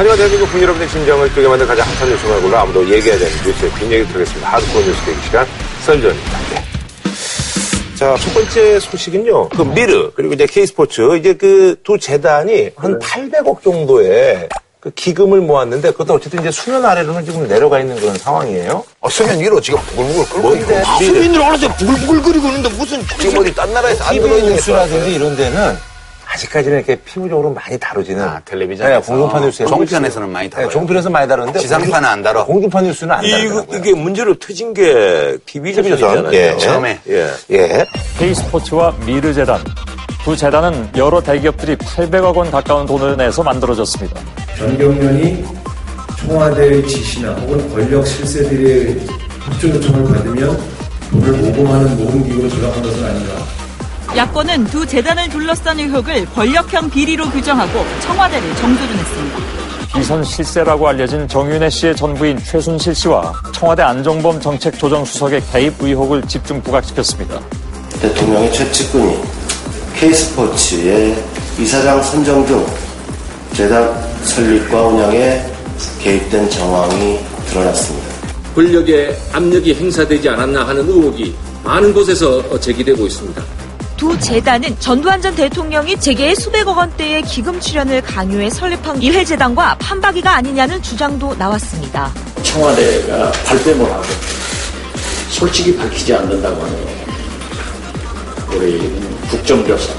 하지만 대한민국 분 여러분의 심장을 뜨게 만든 가장 핫한 뉴스를 골라 아무도 얘기하지 않는 뉴스의 빈 얘기 드리겠습니다. 하드코어 뉴스 대기 시간 설전입니다. 네. 자, 첫 번째 소식은요. 그 미르, 그리고 이제 K스포츠, 이제 그 두 재단이 한 800억 정도의 그 기금을 모았는데 그것도 어쨌든 이제 수면 아래로는 지금 내려가 있는 그런 상황이에요. 어, 수면 위로 지금 부글부글 끓고? 있는데. 미르. 수민들 어느새 부글부글거리고 있는데 무슨 지금 어디 딴 나라에서 안 TV 들어있는 뉴스라든지 이런 데는 아직까지는 이렇게 피부적으로 많이 다루지는. 아, 텔레비전에서. 네, 공중파 뉴스에. 종편에서는 많이 다뤄요. 네, 종편에서 많이 다루는데. 지상파는 안 다뤄. 공중파 뉴스는 안 이거, 다루더라고요. 이게 문제로 터진 게 TV조선이잖아요. 예. 처음에. 예. 예. K스포츠와 미르 재단 두 재단은 여러 대기업들이 800억 원 가까운 돈을 내서 만들어졌습니다. 전경련이 청와대의 지시나 혹은 권력 실세들의 협조 요청을 받으면 돈을 모금하는 모금 기구로 조작한 것은 아닌가. 야권은 두 재단을 둘러싼 의혹을 권력형 비리로 규정하고 청와대를 정조준했습니다. 비선 실세라고 알려진 정윤혜 씨의 전부인 최순실 씨와 청와대 안종범 정책조정수석의 개입 의혹을 집중 부각시켰습니다. 대통령의 최측근이 K스포츠의 이사장 선정 등 재단 설립과 운영에 개입된 정황이 드러났습니다. 권력의 압력이 행사되지 않았나 하는 의혹이 많은 곳에서 제기되고 있습니다. 두 재단은 전두환 전 대통령이 재계의 수백억 원대의 기금 출연을 강요해 설립한 이회재단과 판박이가 아니냐는 주장도 나왔습니다. 청와대가 발뺌을 하고 솔직히 밝히지 않는다고 하는 우리 국정조사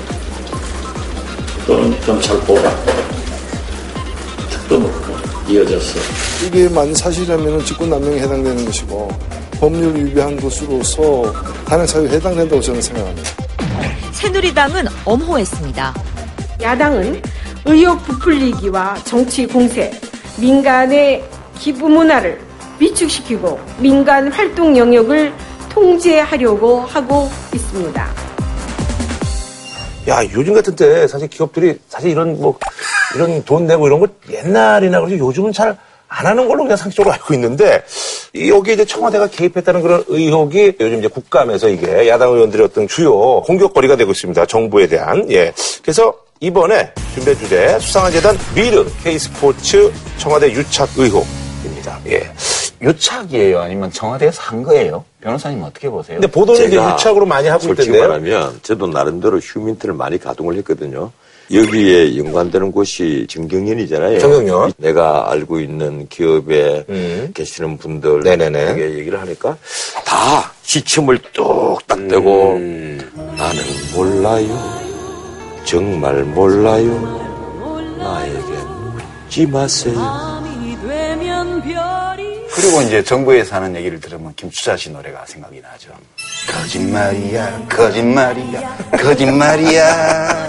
또는 검찰 보관 특검으로 이어져서 이게 만 사실이라면 직권남용에 해당되는 것이고 법률 위배한 것으로서 탄핵사유에 해당된다고 저는 생각합니다. 새누리당은 엄호했습니다. 야당은 의혹 부풀리기와 정치 공세, 민간의 기부 문화를 위축시키고 민간 활동 영역을 통제하려고 하고 있습니다. 야, 요즘 같은 때 사실 기업들이 사실 이런 뭐, 이런 돈 내고 이런 거 옛날이나 그러지 요즘은 잘 안 하는 걸로 그냥 상식적으로 알고 있는데 이 여기에 이제 청와대가 개입했다는 그런 의혹이 요즘 이제 국감에서 이게 야당 의원들의 어떤 주요 공격거리가 되고 있습니다. 정부에 대한. 예. 그래서 이번에 준비한 주제 수상한 재단 미르 K스포츠 청와대 유착 의혹입니다. 예. 유착이에요? 아니면 청와대에서 한 거예요? 변호사님 어떻게 보세요? 근데 보도는 이제 유착으로 많이 하고 솔직히 있던데요. 말하면 저도 나름대로 휴민트를 많이 가동을 했거든요. 여기에 연관되는 곳이 정경련이잖아요. 정경련. 내가 알고 있는 기업에 음. 계시는 분들. 이게 얘기를 하니까 다 시침을 뚝딱 떼고 나는 몰라요. 정말 몰라요. 나에게 묻지 마세요. 그리고 이제 정부에서 하는 얘기를 들으면 김추자 씨 노래가 생각이 나죠. 거짓말이야, 거짓말이야, 거짓말이야.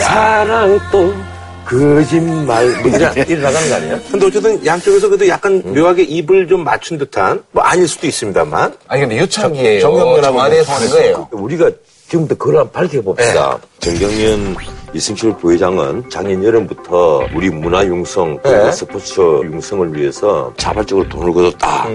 사랑도 거짓말. 뭐 이래, 이래 나가는 거 아니에요? 근데 어쨌든 양쪽에서 그래도 약간 묘하게 입을 좀 맞춘 듯한, 뭐 아닐 수도 있습니다만. 아니 근데 유착이에요. 정경련하고 청와대에서 한 거예요. 우리가 지금부터 그걸 한번 밝혀봅시다. 정경련 이승철 부회장은 작년 여름부터 우리 문화 융성, 그리고 네. 스포츠 융성을 위해서 자발적으로 돈을 걷었다.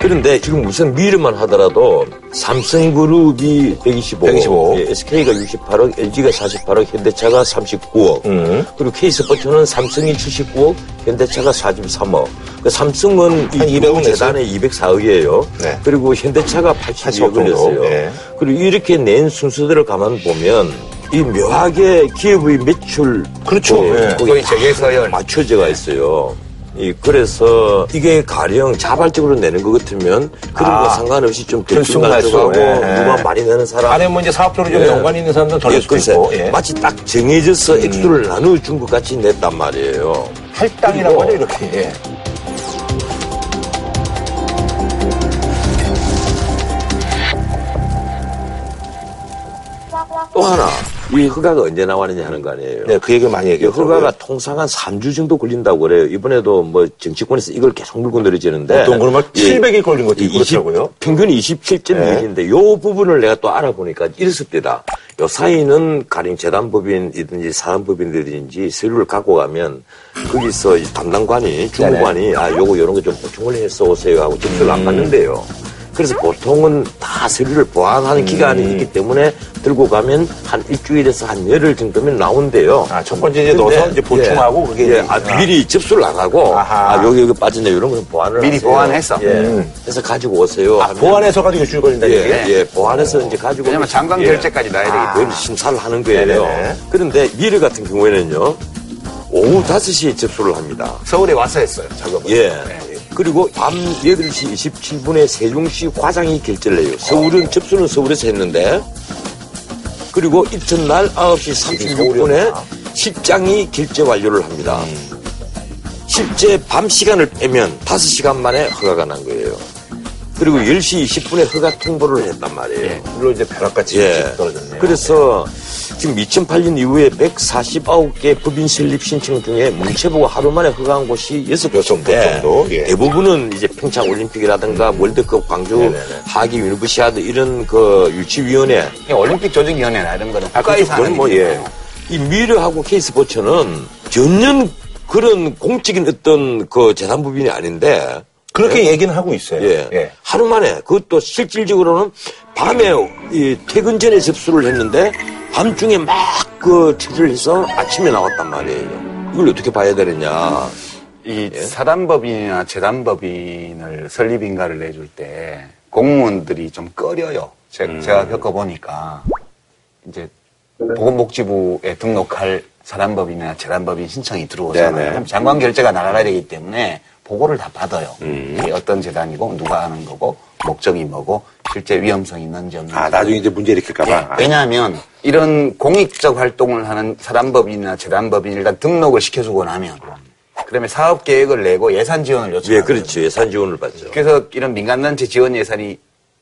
그런데 지금 우선 미르만 하더라도 삼성그룹이 125억, 125억. 예, SK가 68억, LG가 48억, 현대차가 39억, 음. 그리고 K스포츠는 삼성이 79억, 현대차가 43억. 그 삼성은 한 200억 냈어요? 재단에 204억이에요. 네. 그리고 현대차가 80억 80억을 정도. 냈어요. 예. 그리고 이렇게 낸 순서대로 가만 보면 이 묘하게 기업의 매출 그렇죠. 그, 예. 거의 재계서열. 맞춰져가 있어요. 이 그래서 이게 가령 자발적으로 내는 것 같으면 그런 아, 거 상관없이 좀 대충. 가져가고 예. 누가 많이 내는 사람 안에 뭐 이제 사업적으로 좀 예. 연관이 있는 사람들은 덜 예, 낼 수도. 예. 음. 마치 딱 정해져서 액수를 나눠준 것 같이 냈단 말이에요. 할당이라고 하죠, 이렇게. 예. 또 하나, 이 허가가 언제 나왔느냐 하는 거 아니에요. 네, 그 얘기를 많이 이 얘기해요. 허가가 통상 한 3주 정도 걸린다고 그래요. 이번에도 뭐 정치권에서 이걸 계속 물고 늘어지는데. 거는 막 700일 걸린 것도 있고 그렇더라고요. 평균이 27.1인데 요 부분을 내가 또 알아보니까 이랬습니다. 요 사이는 가령 재단법인이든지 사단법인이든지 서류를 갖고 가면 거기서 이 담당관이, 주무관이 아, 요거 요런 거 좀 보충을 해서 오세요 하고 접수를 안 받는데요. 그래서 보통은 다 서류를 보완하는 기간이 있기 때문에 들고 가면 한 일주일에서 한 열흘 정도면 나온대요. 아, 첫 번째 이제 넣어서 이제 보충하고 그게 예, 이제- 아, 미리 접수를 안 하고 아하. 아, 여기 여기 빠졌네 이런 거 보완을 미리 하세요. 보완해서. 예. 음. 그래서 가지고 오세요. 아, 하면 보완해서 가지고 일주일 걸린다는 예? 예, 보완해서 이제 가지고 왜냐면 오면 장관 예. 결제까지 놔야 되기 때문에. 그걸 심사를 하는 거예요. 네네네. 그런데 미르 같은 경우에는요, 오후 5시에 접수를 합니다. 서울에 와서 했어요, 작업을. 예. 그리고 밤 8시 27분에 세종시 과장이 결제를 해요. 서울은 접수는 서울에서 했는데, 그리고 이튿날 9시 36분에 실장이 결제 완료를 합니다. 실제 밤 시간을 빼면 5시간 만에 허가가 난 거예요. 그리고 10시 20분에 허가 통보를 했단 말이에요. 물론 이제 벼락같이 예. 떨어졌네요. 그래서 지금 2008년 이후에 149개 법인 설립 신청 중에 문체부가 하루 만에 허가한 곳이 6곳인데 정도? 예. 대부분은 이제 평창 올림픽이라든가 월드컵 광주 네네네. 하기 유니버시아드 이런 그 유치위원회 올림픽 조직위원회나 이런 거는 국가에서 그건 하는 뭐 예. 이 미르하고 케이스포츠는 전혀 그런 공적인 어떤 그 재산법인이 아닌데 그렇게 얘기는 하고 있어요. 예. 하루 만에 그것도 실질적으로는 밤에 이 퇴근 전에 접수를 했는데 밤중에 막그 처리를 해서 아침에 나왔단 말이에요. 이걸 어떻게 봐야 되느냐. 이 사단법인이나 재단법인을 설립인가를 내줄 때 공무원들이 좀 꺼려요. 제, 음. 가 겪어보니까 이제 보건복지부에 등록할 사단법인이나 재단법인 신청이 들어오잖아요. 네네. 장관 결제가 나가야 되기 때문에 보고를 다 받아요. 음. 어떤 재단이고 누가 하는 거고 목적이 뭐고 실제 위험성이 있는지 없는지. 아, 나중에 이제 문제 일으킬까봐. 네, 왜냐하면 이런 공익적 활동을 하는 사단법인이나 재단법인 일단 등록을 시켜주고 나면 그다음에 사업 계획을 내고 예산 지원을 요청해요. 예, 그렇죠. 예산 지원을 받죠. 그래서 이런 민간단체 지원 예산이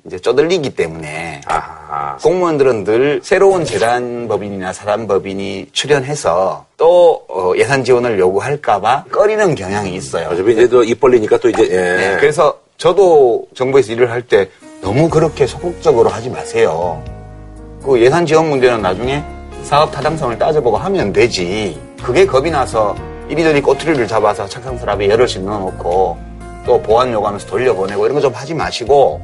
이제 쪼들리기 때문에 아하. 공무원들은 늘 새로운 재단법인이나 사단법인이 출연해서 또 어, 예산 지원을 요구할까봐 꺼리는 경향이 있어요. 어차피 이제 또 입 벌리니까 또 이제, 예. 네, 그래서 저도 정부에서 일을 할 때 너무 그렇게 소극적으로 하지 마세요. 그 예산 지원 문제는 나중에 사업 타당성을 따져보고 하면 되지. 그게 겁이 나서 이리저리 꼬투리를 잡아서 착상 서랍에 열흘씩 넣어놓고 또 보안 요구하면서 돌려보내고 이런 거 좀 하지 마시고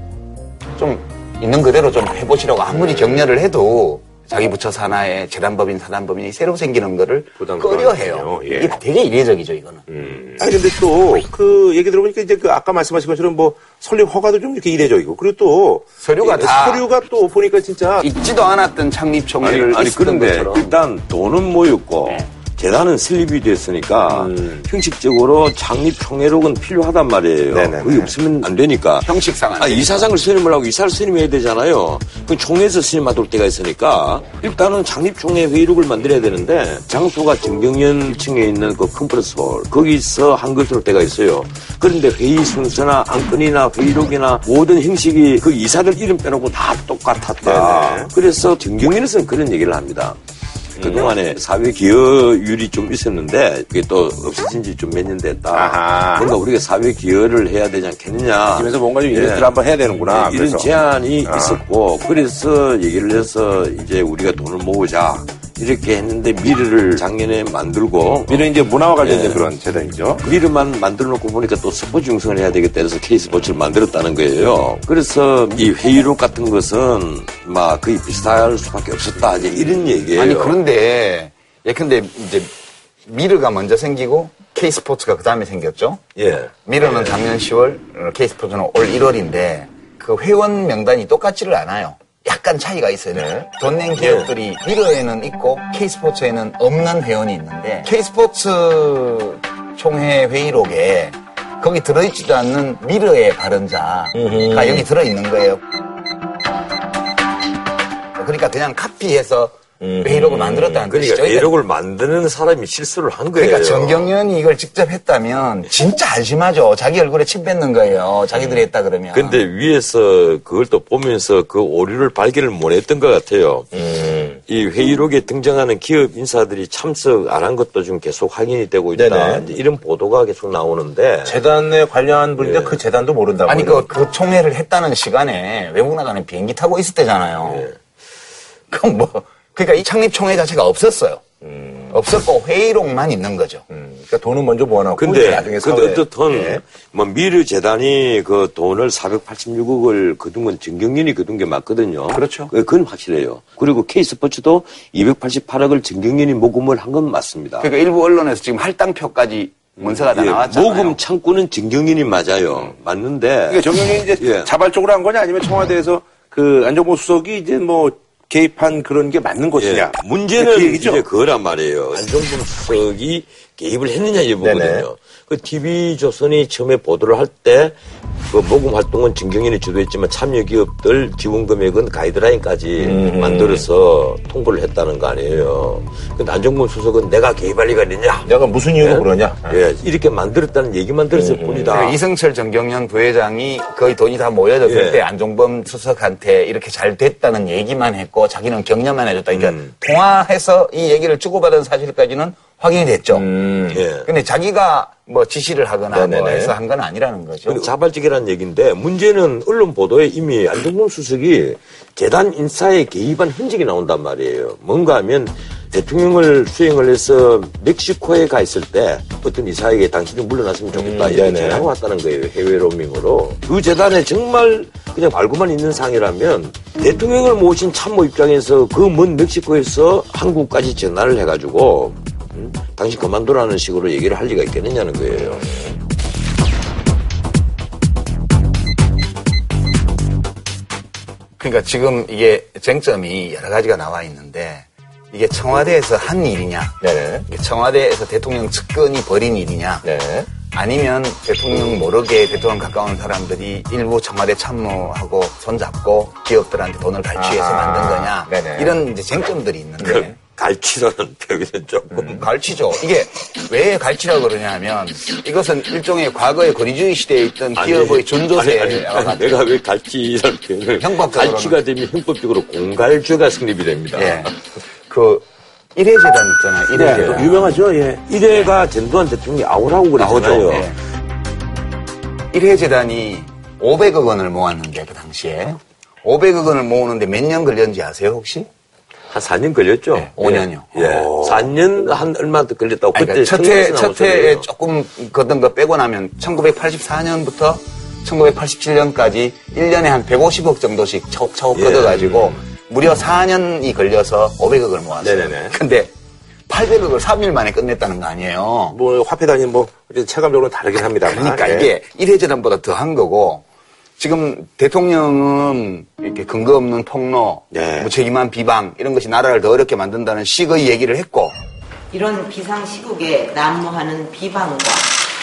좀 있는 그대로 좀 해보시라고 아무리 격려를 해도 자기 부처 산하에 재단법인, 사단법인이 새로 생기는 거를 꺼려해요. 예. 이게 되게 이례적이죠, 이거는. 아니 근데 또 그 얘기 들어보니까 이제 그 아까 말씀하신 것처럼 뭐 설립 허가도 좀 이렇게 이례적이고 그리고 또 서류가 예, 다 서류가 또 보니까 진짜 있지도 않았던 창립 아니, 총회를 아니 있었던 그런데 것처럼 일단 돈은 모였고 네. 재단은 설립이 됐으니까 음. 형식적으로 창립 총회록은 필요하단 말이에요. 네네네. 그게 없으면 안 되니까. 형식상 안 아, 되니까. 이사장을 선임을 하고 이사를 선임해야 되잖아요. 그 총회에서 선임하도록 때가 있으니까 일단은 창립 총회 회의록을 만들어야 되는데 장소가 정경련 층에 있는 그 컨퍼런스 홀 거기서 한 것으로 때가 있어요. 그런데 회의 순서나 안건이나 회의록이나 모든 형식이 그 이사들 이름 빼놓고 다 똑같았다. 네네. 그래서 정경련에서는 그런 얘기를 합니다. 그동안에 사회 기여율이 좀 있었는데 그게 또 없어진 지 좀 몇 년 됐다. 아하. 뭔가 우리가 사회 기여를 해야 되지 않겠느냐. 집에서 뭔가 좀 예. 이벤트를 한번 해야 되는구나. 네, 이런 그래서. 제안이 아. 있었고 그래서 얘기를 해서 이제 우리가 돈을 모으자 이렇게 했는데 미르를 작년에 만들고 미래 이제 문화와 관련된 예. 그런 재단이죠. 미르만 만들어 놓고 보니까 또 스포츠 융성을 해야 되겠다 해서 케이스포츠를 만들었다는 거예요. 그래서 이 회의록 같은 것은 막 거의 비슷할 수밖에 없었다. 이제 이런 얘기예요. 아니 그런데 예컨대 이제 미르가 먼저 생기고 K스포츠가 그 다음에 생겼죠. 예. 미르는 작년 10월, 어, K스포츠는 올 1월인데 그 회원 명단이 똑같지를 않아요. 약간 차이가 있어요. 돈낸 기업들이 미르에는 있고 K스포츠에는 없는 회원이 있는데 K스포츠 총회 회의록에 거기 들어있지도 않는 미르의 발언자가 여기 들어있는 거예요. 그러니까 그냥 카피해서 회의록을 만들었다는 그러니까 뜻이죠. 회의록을 만드는 사람이 실수를 한 거예요. 그러니까 정경련이 이걸 직접 했다면 진짜 안심하죠. 자기 얼굴에 침 뱉는 거예요. 자기들이 했다 그러면. 근데 위에서 그걸 또 보면서 그 오류를 발견을 못 했던 것 같아요. 음. 이 회의록에 등장하는 기업 인사들이 참석 안 한 것도 좀 계속 확인이 되고 있다. 이런 보도가 계속 나오는데. 재단에 관련한 분인데 그 재단도 모른다고. 아니 그, 그 총회를 했다는 시간에 외국 나가는 비행기 타고 있을 때잖아요. 그럼 뭐 그러니까 이 창립 총회 자체가 없었어요. 없었고 회의록만 있는 거죠. 그러니까 돈은 먼저 모아놓고 근데, 나중에 근데 어떻든, 예. 뭐, 미르 재단이 그 돈을 486억을 거둔 건 정경련이 거둔 게 맞거든요. 그렇죠. 그- 그건 확실해요. 그리고 K스포츠도 288억을 정경련이 모금을 한 건 맞습니다. 그러니까 일부 언론에서 지금 할당표까지 문서가 다 예, 나왔잖아요. 모금 창구는 정경련이 맞아요. 맞는데. 그러니까 정경이 이제 예. 자발적으로 한 거냐 아니면 청와대에서 그 안정보 수석이 이제 뭐 개입한 그런 게 맞는 것이냐. 예, 문제는 그 얘기죠. 이제 그거란 말이에요. 안종범 수석이 개입을 했느냐. 여부거든요. 그 TV조선이 처음에 보도를 할 때 그 모금 활동은 진경연이 주도했지만 참여 기업들 지원 금액은 가이드라인까지 음. 만들어서 통보를 했다는 거 아니에요. 근데 안종범 수석은 내가 개입할 리가 있느냐? 내가 무슨 이유로 그러냐? 예, 이렇게 만들었다는 얘기만 들었을 뿐이다. 그러니까 이승철 정경련 부회장이 거의 돈이 다 모여졌을 예. 때 안종범 수석한테 이렇게 잘 됐다는 얘기만 했고 자기는 격려만 해줬다. 그러니까 음. 통화해서 이 얘기를 주고받은 사실까지는 확인이 됐죠. 예. 근데 자기가 뭐 지시를 하거나 뭐 네네네. 해서 한 건 아니라는 거죠. 자발적이라는 얘기인데 문제는 언론 보도에 이미 안정범 수석이 재단 인사에 개입한 흔적이 나온단 말이에요. 뭔가 하면 대통령을 수행을 해서 멕시코에 가 있을 때 어떤 이사에게 당신이 물러났으면 좋겠다 음, 이렇게. 전화가 왔다는 거예요. 해외 로밍으로. 그 재단에 정말 그냥 말고만 있는 상이라면 대통령을 모신 참모 입장에서 그 먼 멕시코에서 한국까지 전화를 해가지고 음, 당신 그만두라는 식으로 얘기를 할 리가 있겠느냐는 거예요. 그러니까 지금 이게 쟁점이 여러 가지가 나와 있는데 이게 청와대에서 한 일이냐, 네네. 청와대에서 대통령 측근이 벌인 일이냐, 네. 아니면 대통령 모르게 대통령 가까운 사람들이 일부 청와대 참모하고 손잡고 기업들한테 돈을 갈취해서. 만든 거냐, 네네. 이런 이제 쟁점들이 있는데 그 갈치라는 표현은 조금 음, 갈치죠. 이게 왜 갈치라고 그러냐 하면 이것은 일종의 과거의 거리주의 시대에 있던 기업의 준조세와 아니, 아니, 아니, 같은 내가 왜 갈치라는 표현을 형법적으로는. 갈치가 되면 형법적으로 공갈죄가 성립이 됩니다. 예. 그 일회재단 있잖아요. 일회재단. 네, 유명하죠. 예. 이래가 전두환 대통령이 아우라고 그랬잖아요. 예. 일회재단이 500억 원을 모았는데 그 당시에 500억 원을 모으는데 몇 년 걸렸는지 아세요 혹시? 한 4년 걸렸죠? 네, 5년이요. 예. 4년 한 얼마 더 걸렸다고 아니, 그때 그러니까 첫 해, 첫 해에. 조금 걷던 거 빼고 나면 1984년부터 1987년까지 1년에 한 150억 정도씩 차곡차곡 예. 걷어가지고 무려 4년이 걸려서 500억을 모았어요. 네네네. 근데 800억을 3일 만에 끝냈다는 거 아니에요. 뭐 화폐 단위 뭐 체감적으로 다르긴 합니다만. 그러니까 예. 이게 1회재단보다 더한 거고 지금 대통령은 이렇게 근거 없는 폭로, 네. 무책임한 비방 이런 것이 나라를 더 어렵게 만든다는 식의 얘기를 했고 이런 비상시국에 난무하는 비방과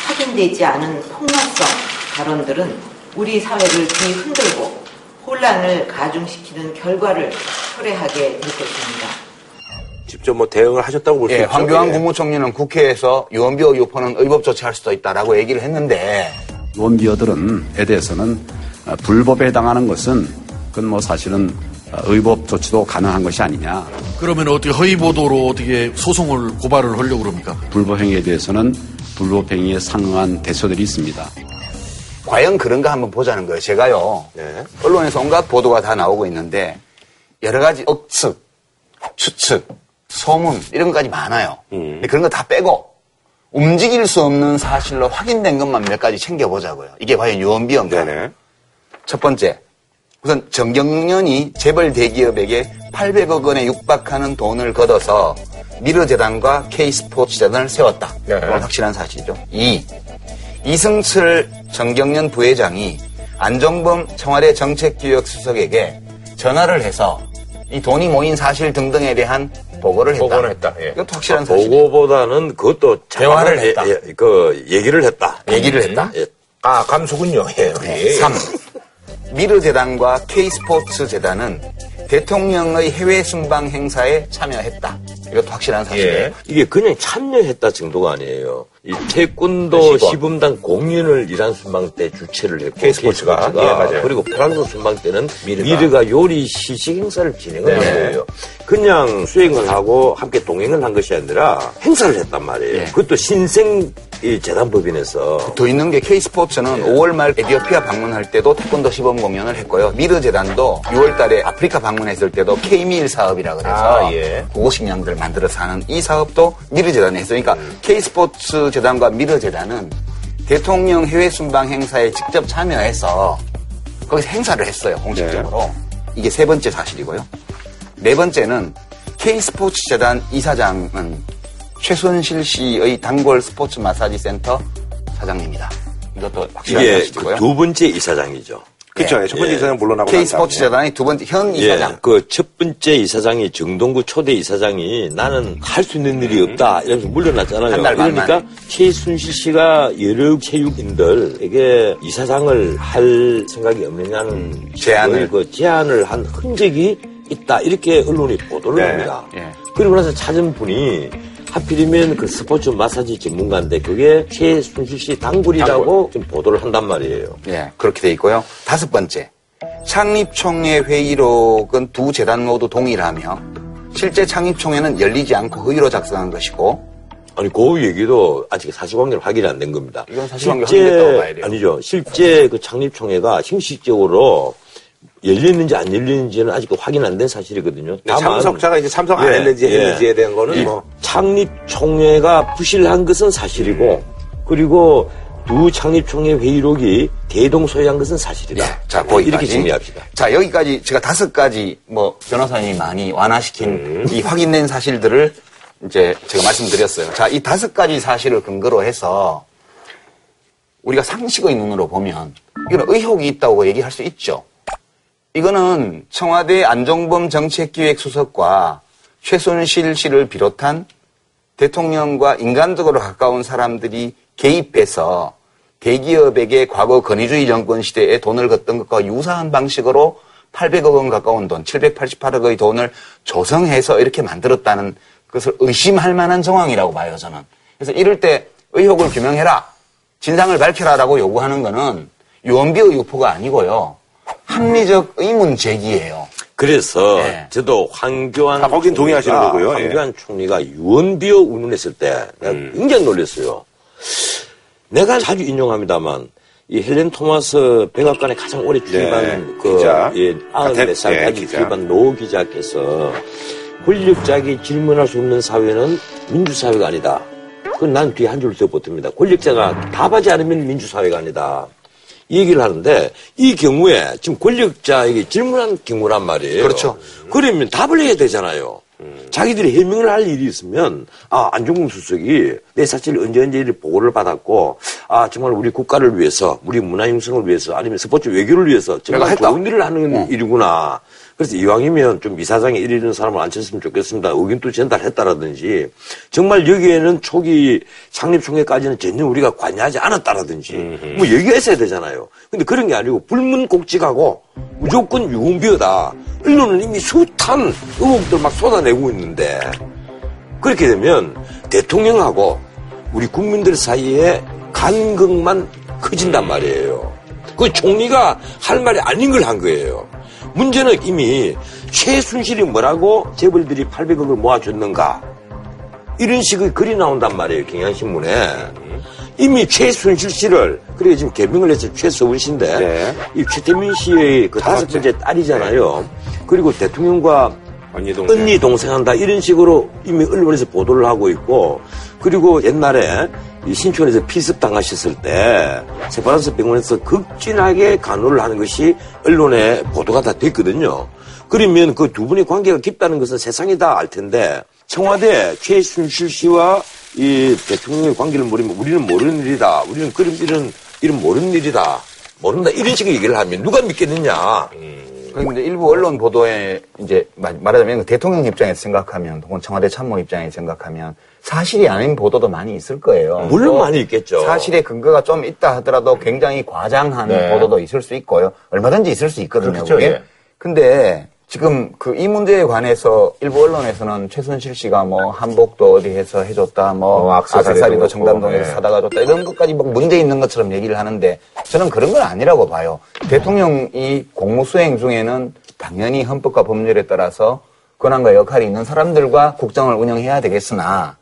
확인되지 않은 폭로성 발언들은 우리 사회를 뒤흔들고 혼란을 가중시키는 결과를 초래하게 될 것입니다. 직접 뭐 대응을 하셨다고 볼수 예, 있죠. 황교안 예. 국무총리는 국회에서 유언비 의혹포는 의법 조치할 수도 있다라고 얘기를 했는데 원비어들은에 대해서는 어, 불법에 해당하는 것은 그건 뭐 사실은 어, 의법 조치도 가능한 것이 아니냐. 그러면 어떻게 허위 보도로 어떻게 소송을 고발을 하려고 그럽니까? 불법 행위에 대해서는 불법 행위에 상응한 대처들이 있습니다. 과연 그런가 한번 보자는 거예요. 제가요. 네. 언론에서 온갖 보도가 다 나오고 있는데 여러 가지 억측, 추측, 소문 이런 것까지 많아요. 근데 그런 거 다 빼고 움직일 수 없는 사실로 확인된 것만 몇 가지 챙겨보자고요. 이게 과연 유언비어인가? 첫 번째, 우선 정경련이 재벌 대기업에게 800억 원에 육박하는 돈을 걷어서 미르재단과 K스포츠재단을 세웠다. 네. 그건 확실한 사실이죠. 2. 이승철 정경련 부회장이 안종범 청와대 정책기획수석에게 전화를 해서 이 돈이 모인 사실 등등에 대한 보고를 했다. 보고를 했다. 예. 이것도 확실한 사실이에요. 보고보다는 그것도 대화를 했다. 예, 예, 그 얘기를 했다. 얘기를 했다? 예. 아, 감수군요. 예. 예. 3. 미르 재단과 K스포츠 재단은 대통령의 해외 순방 행사에 참여했다. 이것도 확실한 사실이에요. 예. 이게 그냥 참여했다 정도가 아니에요. 이 태권도 시범단 공연을 이란 순방 때 주최를 했고 K스포츠가. 예, 맞아요. 그리고 프랑스 순방 때는 미르가. 미르가, 요리 시식 행사를 진행을 네. 한 거예요. 그냥 수행을 하고 함께 동행을 한 것이 아니라 행사를 했단 말이에요. 예. 그것도 신생 이 재단법인에서 더 있는 게 K스포츠는 5월 말 에티오피아 방문할 때도 태권도 시범 공연을 했고요. 미르 재단도 6월 달에 아프리카 방문 했을 때도 K밀 사업이라 그래서 아, 예. 고식량들 만들어서 하는 이 사업도 미르 재단이 했어요. 그러니까 K스포츠 재단과 미르 재단은 대통령 해외 순방 행사에 직접 참여해서 거기서 행사를 했어요. 공식적으로. 이게 세 번째 사실이고요. 네 번째는 K스포츠 재단 이사장은 최순실 씨의 단골 스포츠 마사지 센터 사장님이다. 이것도 확실한 사실이고요. 그 두 번째 이사장이죠. 그쵸. 첫 번째 이사장 물러나고 K 난 스포츠. 재단의 두 번째 현 이사장. 예, 그첫 번째 이사장이 정동구 초대 이사장이 나는 할 수 있는 일이 없다 이러면서 물러났잖아요. 한달반 그러니까. 최순실 씨가 여러 체육인들에게 이사장을 할 생각이 없느냐는 음, 제안을. 그 제안을 한 흔적이 있다 이렇게 언론이 보도를 네. 합니다. 예. 그리고 나서 찾은 분이 하필이면 그 스포츠 마사지 전문가인데 그게 최순실 씨 단골이라고 지금 보도를 한단 말이에요. 예, 그렇게 돼 있고요. 다섯 번째. 창립총회 회의록은 두 재단 모두 동일하며 실제 창립총회는 열리지 않고 회의로 작성한 것이고 아니 그 얘기도 아직 사실관계는 확인이 안된 겁니다. 이건 사실관계 확인됐다고 봐야 돼요. 아니죠. 실제 그 창립총회가 형식적으로 열렸는지 안 열렸는지는 아직 확인 안 된 사실이거든요. 네, 참석자가 이제 참석 안 예, 했는지 예. 했는지에 대한 거는 이뭐 창립총회가 부실한 것은 사실이고 그리고 두 창립총회 회의록이 대동소이한 것은 사실이다. 예, 자, 거기까지. 이렇게 정리합시다. 자, 여기까지 제가 다섯 가지 뭐 변호사님이 많이 완화시킨 음. 이 확인된 사실들을 이제 제가 말씀드렸어요. 자, 이 다섯 가지 사실을 근거로 해서 우리가 상식의 눈으로 보면 이건 의혹이 있다고 얘기할 수 있죠. 이거는 청와대 안종범 정책기획수석과 최순실 씨를 비롯한 대통령과 인간적으로 가까운 사람들이 개입해서 대기업에게 과거 건의주의 정권 시대에 돈을 걷던 것과 유사한 방식으로 800억 원 가까운 돈, 788억의 돈을 조성해서 이렇게 만들었다는 것을 의심할 만한 정황이라고 봐요, 저는. 그래서 이럴 때 의혹을 규명해라, 진상을 밝혀라라고 요구하는 거는 유언비어 유포가 아니고요. 합리적 의문 제기예요. 그래서 네. 저도 황교안 아, 거긴 동의하시는 총리가, 거고요. 예. 황교안 총리가 유언비어 운운했을 때 내가 음. 굉장히 놀랐어요. 내가 자주 인용합니다만 이 헬렌 토마스 백악관에 가장 오래 출입한 네, 그 기자. 예, 아흔 예, 살 아직 기자. 출입한 노 기자께서 권력자에게 질문할 수 없는 사회는 민주사회가 아니다. 그건 난 뒤에 한 줄 더 붙습니다. 권력자가 답하지 않으면 민주사회가 아니다. 이 얘기를 하는데 이 경우에 지금 권력자에게 질문한 경우란 말이에요. 그렇죠. 그러면 답을 해야 되잖아요. 자기들이 해명을 할 일이 있으면 아 안종범 수석이 내 사실 언제 언제 이 보고를 받았고 아 정말 우리 국가를 위해서 우리 문화 형성을 위해서 아니면 스포츠 외교를 위해서 정말. 좋은 일을 하는 어. 일이구나. 그래서 이왕이면 좀 이사장에 이르는 사람을 앉혔으면 좋겠습니다. 의견도 전달했다라든지 정말 여기에는 초기 창립 총회까지는 전혀 우리가 관여하지 않았다라든지 뭐 얘기가 있어야 되잖아요. 근데 그런 게 아니고 불문곡직하고 무조건 유언비어다. 언론은 이미 숱한 의혹들 막 쏟아내고 있는데 그렇게 되면 대통령하고 우리 국민들 사이에 간극만 커진단 말이에요. 그 총리가 할 말이 아닌 걸 한 거예요. 문제는 이미 최순실이 뭐라고 재벌들이 800억을 모아줬는가 이런 식의 글이 나온단 말이에요. 경향신문에. 이미 최순실 씨를 그리고 지금 개명을 해서 최서훈 씨인데 네. 이 최태민 씨의 그 다섯 번째 딸이잖아요. 그리고 대통령과 언니 동생. 언니 동생 한다 이런 식으로 이미 언론에서 보도를 하고 있고 그리고 옛날에 이 신촌에서 피습 당하셨을 때 세파란스 병원에서 극진하게 간호를 하는 것이 언론에 보도가 다 됐거든요. 그러면 그 두 분의 관계가 깊다는 것은 세상이 다 알 텐데 청와대 최순실 씨와 이 대통령의 관계를 모르면 우리는 모르는 일이다. 우리는 그런 일은 이런 모르는 일이다. 모른다 이런 식의 얘기를 하면 누가 믿겠느냐. 그런데 일부 언론 보도에 이제 말- 말하자면 그 대통령 입장에서 생각하면 혹은 청와대 참모 입장에서 생각하면 사실이 아닌 보도도 많이 있을 거예요. 물론 또 많이 있겠죠. 사실의 근거가 좀 있다 하더라도 굉장히 과장한 네. 보도도 있을 수 있고요. 얼마든지 있을 수 있거든요. 그렇죠, 그게. 예. 근데 지금 그 이 문제에 관해서 일부 언론에서는 최순실 씨가 뭐 한복도 어디에서 해줬다, 뭐 어, 악세사리도 정담동에서 네. 사다가 줬다 이런 것까지 막 문제 있는 것처럼 얘기를 하는데 저는 그런 건 아니라고 봐요. 대통령이 공무수행 중에는 당연히 헌법과 법률에 따라서 권한과 역할이 있는 사람들과 국정을 운영해야 되겠으나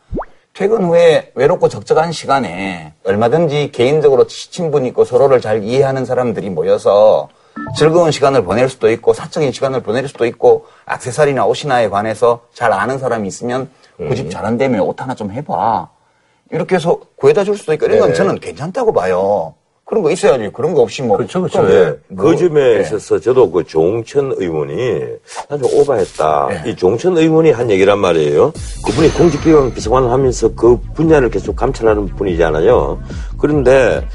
퇴근 후에 외롭고 적적한 시간에 얼마든지 개인적으로 친분 있고 서로를 잘 이해하는 사람들이 모여서 즐거운 시간을 보낼 수도 있고 사적인 시간을 보낼 수도 있고 악세사리나 옷이나에 관해서 잘 아는 사람이 있으면 그 집 잘한다며 옷 하나 좀 해봐. 이렇게 해서 구해다 줄 수도 있고 이런 건 네. 저는 괜찮다고 봐요. 그런 거 있어야지. 그런 거 없이 뭐. 그렇죠, 그렇죠. 그럼 예. 뭐, 그 점에 예. 있어서 저도 그 조홍천 의원이 아주 오바했다. 예. 이 조홍천 의원이 한 얘기란 말이에요. 그분이 공직기관 비서관을 하면서 그 분야를 계속 감찰하는 분이잖아요. 그런데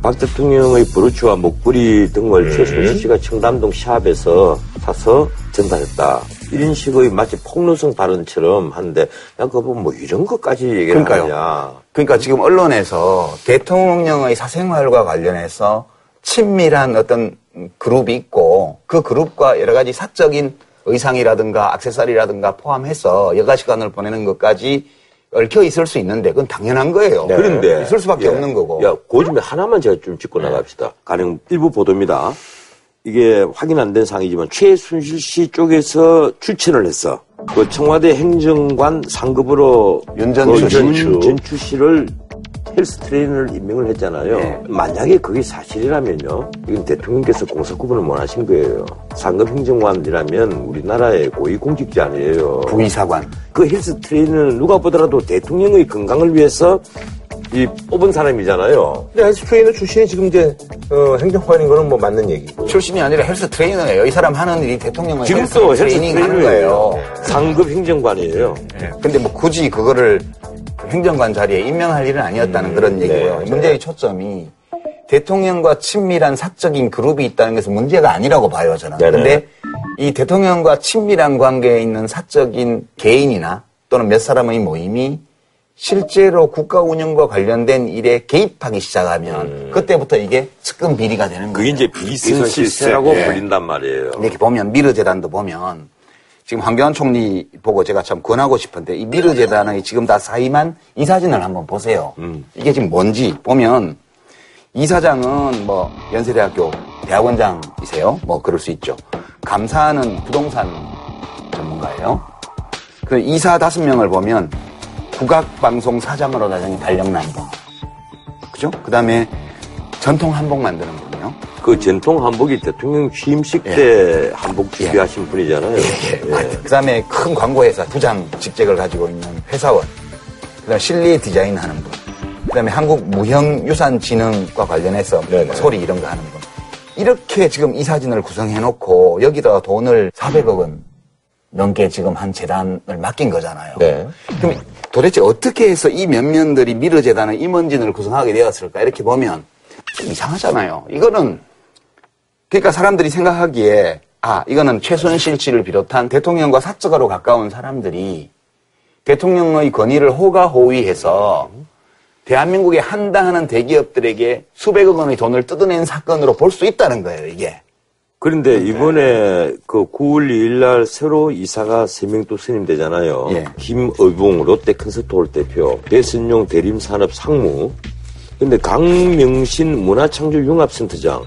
박 대통령의 브로치와 목걸이 등을 예. 최순실 씨가 청담동 시합에서 사서 전달했다. 이런 식의 마치 폭로성 발언처럼 하는데 야 그거 뭐 이런 것까지 얘기를 그러니까요. 하냐. 그러니까 지금 언론에서 대통령의 사생활과 관련해서 친밀한 어떤 그룹이 있고 그 그룹과 여러 가지 사적인 의상이라든가 액세서리라든가 포함해서 여가 시간을 보내는 것까지 얽혀 있을 수 있는데 그건 당연한 거예요. 네. 그런데 있을 수밖에 예. 없는 거고. 야, 그 중에 하나만 제가 좀 짚고 나갑시다. 가령 일부 보도입니다. 이게 확인 안 된 상이지만 최순실 씨 쪽에서 추천을 했어. 그 청와대 행정관 상급으로 윤전추 그 씨. 윤전추 씨를 헬스 트레이너를 임명을 했잖아요. 네. 만약에 그게 사실이라면요. 이건 대통령께서 공사 구분을 못 하신 거예요. 3급 행정관이라면 우리나라의 고위공직자 아니에요. 부이사관. 그 헬스 트레이너는 누가 보더라도 대통령의 건강을 위해서 이 뽑은 사람이잖아요. 근데 헬스 트레이너 출신이 지금 이제 어, 행정관인 거는 뭐 맞는 얘기고. 출신이 아니라 헬스 트레이너예요. 이 사람 하는 일이 대통령을 지금 헬스 또 헬스 트레이닝 하는. 거예요. 3급 행정관이에요. 예. 근데 뭐 굳이 그거를 행정관 자리에 임명할 일은 아니었다는 그런 얘기고요. 네. 문제의 초점이 대통령과 친밀한 사적인 그룹이 있다는 것은 문제가 아니라고 봐요, 저는. 네네. 근데 이 대통령과 친밀한 관계에 있는 사적인 개인이나 또는 몇 사람의 모임이 실제로 국가 운영과 관련된 일에 개입하기 시작하면 그때부터 이게 측근 비리가 되는 거예요. 그게 이제 비선 실세라고 예. 불린단 말이에요. 이렇게 보면 미르 재단도 보면 지금 황교안 총리 보고 제가 참 권하고 싶은데 이 미르 재단의 지금 다 사임한 이사진을 한번 보세요. 이게 지금 뭔지 보면 이사장은 뭐 연세대학교 대학원장이세요. 뭐 그럴 수 있죠. 감사는 부동산 전문가예요. 그 이사 다섯 명을 보면 국악방송 사장으로 다니는 달력남봉. 그죠? 그 다음에 전통 한복 만드는 분이요. 그 전통 한복이 대통령 취임식 때 한복 준비하신 분이잖아요. 예. 그 다음에 큰 광고회사 부장 직책을 가지고 있는 회사원. 그 다음에 실내 디자인 하는 분. 그 다음에 한국 무형유산진흥과 관련해서 뭐 소리 이런 거 하는 분. 이렇게 지금 이 사진을 구성해 놓고 여기다가 돈을 400억 원 넘게 지금 한 재단을 맡긴 거잖아요. 네. 그럼 도대체 어떻게 해서 이 면면들이 미르재단의 임원진을 구성하게 되었을까? 이렇게 보면 좀 이상하잖아요. 이거는 그러니까 사람들이 생각하기에 아 이거는 최순실 씨를 비롯한 대통령과 사적으로 가까운 사람들이 대통령의 권위를 호가호위해서 대한민국에 한다하는 대기업들에게 수백억 원의 돈을 뜯어낸 사건으로 볼 수 있다는 거예요 이게. 그런데 이번에 그 9월 2일 날 새로 이사가 3명 또 선임되잖아요. 예. 김의봉 롯데 컨설트홀 대표, 배선용 대림산업 상무, 근데 강명신 문화창조융합센터장.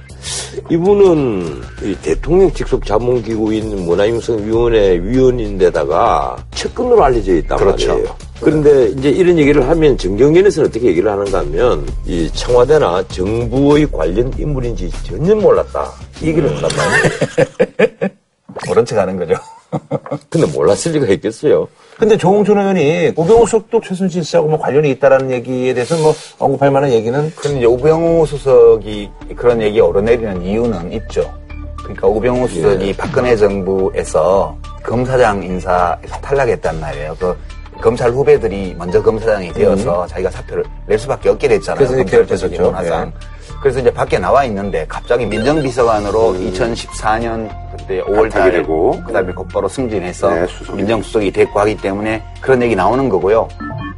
이분은 이 대통령 직속 자문기구인 문화융성위원회 위원인데다가 측근으로 알려져 있단 그렇죠. 말이에요. 그런데 이제 이런 얘기를 하면 정경련에서는 어떻게 얘기를 하는가 하면 이 청와대나 정부의 관련 인물인지 전혀 몰랐다. 이 얘기를 한단 말이에요. 모른 척 하는 거죠. 근데 몰랐을 리가 있겠어요. 근데 조홍천 의원이 우병우 수석도 최순실 씨하고 뭐 관련이 있다라는 얘기에 대해서 뭐 언급할 만한 얘기는 그럼 이제 우병우 수석이 그런 얘기 오르내리는 이유는 있죠. 그러니까 우병우 수석이 박근혜 정부에서 검사장 인사에서 탈락했단 말이에요. 그 검찰 후배들이 먼저 검사장이 되어서 자기가 사표를 낼 수밖에 없게 됐잖아요. 그래서 이제 검찰 기다렸었죠. 문화상. 그래서 이제 밖에 나와 있는데 갑자기 민정비서관으로 2014년 그때 5월 달에 되고. 그다음에 곧바로 승진해서 네, 수석이. 민정수석이 됐고 하기 때문에 그런 얘기 나오는 거고요.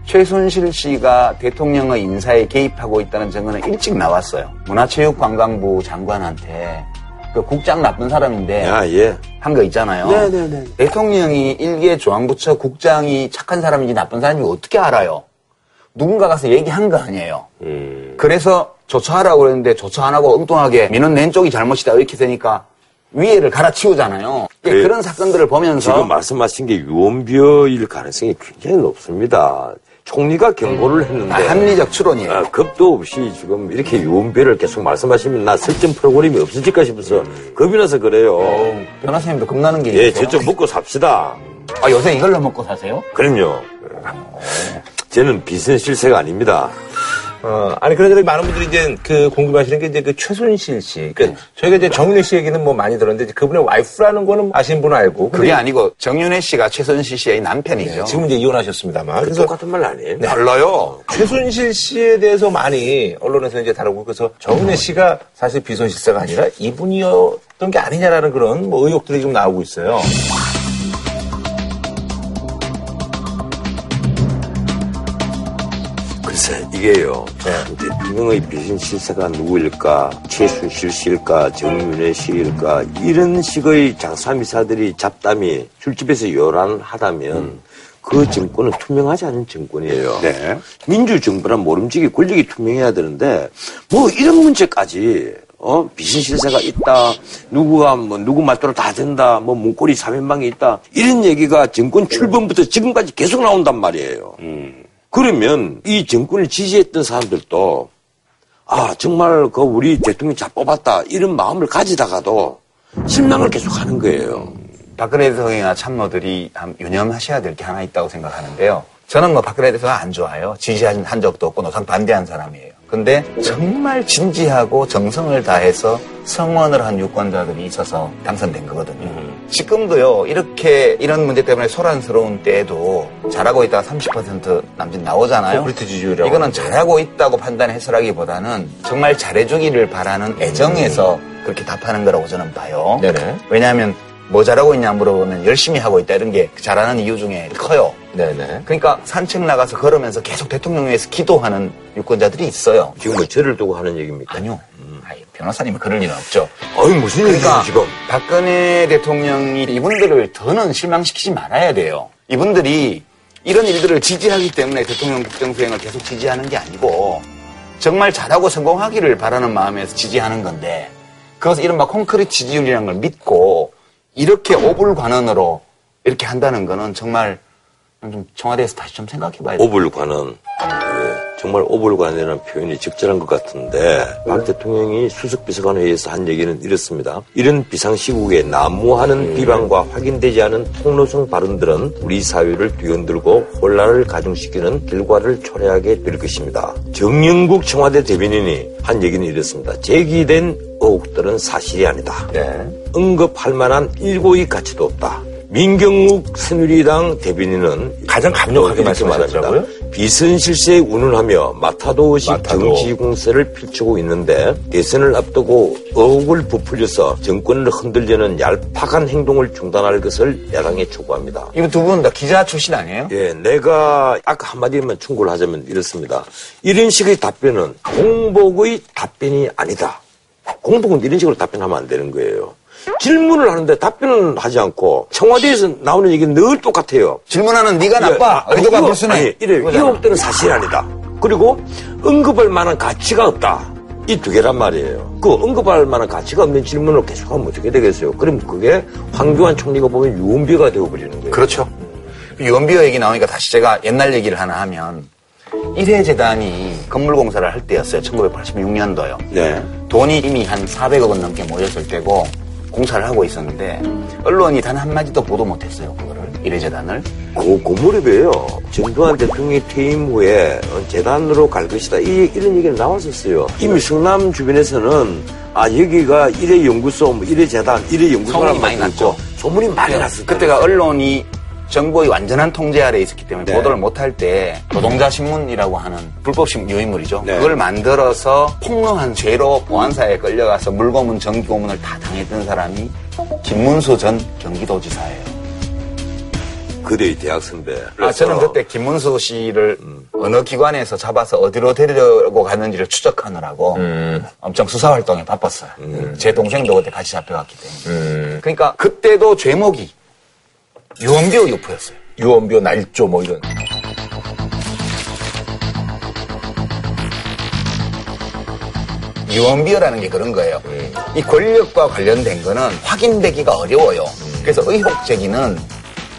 최순실 씨가 대통령의 인사에 개입하고 있다는 증언은 일찍 나왔어요. 문화체육관광부 장관한테 그 국장 나쁜 사람인데 아, 예. 한 거 있잖아요. 네네네. 대통령이 일개 중앙부처 국장이 착한 사람인지 나쁜 사람인지 어떻게 알아요? 누군가 가서 얘기한 거 아니에요. 음. 그래서 조처하라고 그랬는데 조처 안 하고 엉뚱하게 민원 낸 쪽이 잘못이다 이렇게 되니까 위에를 갈아치우잖아요. 예, 그- 그런 사건들을 보면서 지금 말씀하신 게 유언비어일 가능성이 굉장히 높습니다. 총리가 경고를 했는데 아, 합리적 추론이에요. 아, 겁도 없이 지금 이렇게 유언비어를 계속 말씀하시면 나 설정 프로그램이 없어질까 싶어서 겁이 나서 그래요. 변호사님도 겁나는 게 예, 있어요. 저쪽 먹고 삽시다. 아, 요새 이걸로 먹고 사세요? 그럼요. 저는 빚은 실세가 아닙니다. 어, 아니, 그러더니 많은 분들이 이제 그 궁금하시는 게 이제 그 최순실 씨. 그러니까 저희가 이제 정윤혜 씨 얘기는 뭐 많이 들었는데 그분의 와이프라는 거는 아시는 분은 알고. 그게 아니고 정윤혜 씨가 최순실 씨의 남편이죠. 네, 지금 이제 이혼하셨습니다만. 그래서 똑같은 말 아니에요? 네. 달라요. 최순실 씨에 대해서 많이 언론에서 이제 다루고 그래서 정은혜 씨가 사실 비선실세가 아니라 이분이었던 게 아니냐라는 그런 뭐 의혹들이 좀 나오고 있어요. 글쎄, 이게요. 참 대통령의 빚은 실세가 누구일까? 최순실 씨일까? 정윤회 씨일까? 이런 식의 장사미사들이 잡담이 술집에서 요란하다면 그 정권은 투명하지 않은 정권이에요. 민주정부란 모름지기 권력이 투명해야 되는데 뭐 이런 문제까지 어 빚은 실세가 있다 누구가 뭐 누구 말대로 다 된다 뭐 문고리 사면방이 있다 이런 얘기가 정권 출범부터 지금까지 계속 나온단 말이에요. 그러면 이 정권을 지지했던 사람들도 아 정말 그 우리 대통령 잘 뽑았다 이런 마음을 가지다가도 실망을 계속하는 거예요. 박근혜 대통령이나 참모들이 한 유념하셔야 될 게 하나 있다고 생각하는데요. 저는 뭐 박근혜 대통령 안 좋아요. 지지한 한 적도 없고 노상 반대한 사람이에요. 근데 정말 진지하고 정성을 다해서 성원을 한 유권자들이 있어서 당선된 거거든요. 지금도요, 이렇게 이런 문제 때문에 소란스러운 때에도 잘하고 있다가 30% 남짓 나오잖아요. 콘크리트 지지율이라고 이거는. 잘하고 있다고 판단해서라기보다는 정말 잘해주기를 바라는 애정에서 그렇게 답하는 거라고 저는 봐요. 네네. 왜냐하면 뭐 잘하고 있냐 물어보면 열심히 하고 있다 이런 게 잘하는 이유 중에 커요. 네네. 그러니까 산책 나가서 걸으면서 계속 대통령 위해서 기도하는 유권자들이 있어요. 지금 뭐 죄를 두고 하는 얘기입니까? 아니요. 아이, 변호사님은 그럴 일은 없죠. 아유 무슨 그러니까 얘기예요 지금? 박근혜 대통령이 이분들을 더는 실망시키지 말아야 돼요. 이분들이 이런 일들을 지지하기 때문에 대통령 국정 수행을 계속 지지하는 게 아니고 정말 잘하고 성공하기를 바라는 마음에서 지지하는 건데 그것을 이른바 콘크리트 지지율이라는 걸 믿고 이렇게 오불관원으로 이렇게 한다는 거는 정말 좀 청와대에서 다시 좀 생각해 봐야 돼요. 오불관은 예, 정말 오불관이라는 표현이 적절한 것 같은데 박 대통령이 수석 비서관회의에서 한 얘기는 이렇습니다. 이런 비상시국에 난무하는 비방과 확인되지 않은 폭로성 발언들은 우리 사회를 뒤흔들고 혼란을 가중시키는 결과를 초래하게 될 것입니다. 정영국 청와대 대변인이 한 얘기는 이렇습니다. 제기된 의혹들은 사실이 아니다. 언급할 만한 일고의 가치도 없다. 민경욱 새누리당 대변인은 가장 강력하게 말씀하셨더라고요. 비선실세에 운운하며 마타도식 마타도. 정치 공세를 펼치고 있는데 대선을 앞두고 의혹을 부풀려서 정권을 흔들려는 얄팍한 행동을 중단할 것을 야당에 촉구합니다. 이거 두분 다 기자 출신 아니에요? 예, 내가 아까 한마디만 충고를 하자면 이렇습니다. 이런 식의 답변은 공복의 답변이 아니다. 공복은 이런 식으로 답변하면 안 되는 거예요. 질문을 하는데 답변을 하지 않고 청와대에서 나오는 얘기는 늘 똑같아요. 질문하는 네가 나빠. 아니, 의도가 이거- 불순해. 이래. 의혹들은 사실이 아니다. 그리고 언급할 만한 가치가 없다. 이 두 개란 말이에요. 그 언급할 만한 가치가 없는 질문을 계속하면 어떻게 되겠어요? 그럼 그게 황교안 총리가 보면 유언비가 되어버리는 거예요. 그렇죠. 유언비어 얘기 나오니까 다시 제가 옛날 얘기를 하나 하면 일해재단이 건물 공사를 할 때였어요. 1986년도요. 네. 돈이 이미 한 400억 원 넘게 모였을 때고 공사를 하고 있었는데 언론이 단 한마디도 보도 못했어요. 그거를 일해재단을. 그, 그 무렵에요. 전두환 대통령이 퇴임 후에 어, 재단으로 갈 것이다. 이, 이런 얘기가 나왔었어요. 이미 성남 주변에서는 아, 여기가 일회 연구소, 뭐 일회 재단, 일회 연구소라고 많이 났죠. 소문이 많이 났어요. 그때가 언론이 정부의 완전한 통제 아래 있었기 때문에 네. 보도를 못할 때 노동자 신문이라고 하는 불법 신 유인물이죠. 네. 그걸 만들어서 폭로한 죄로 보안사에 끌려가서 물고문, 정기고문을 다 당했던 사람이 김문수 전 경기도지사예요. 그대의 대학 선배. 아, 저는 그때 김문수 씨를 어느 기관에서 잡아서 어디로 데리고 갔는지를 추적하느라고 엄청 수사 활동에 바빴어요. 제 동생도 그때 같이 잡혀갔기 때문에. 그러니까 그때도 죄목이 유언비어 유포였어요. 유언비어 날조 뭐 이런. 유언비어라는 게 그런 거예요. 이 권력과 관련된 거는 확인되기가 어려워요. 그래서 의혹 제기는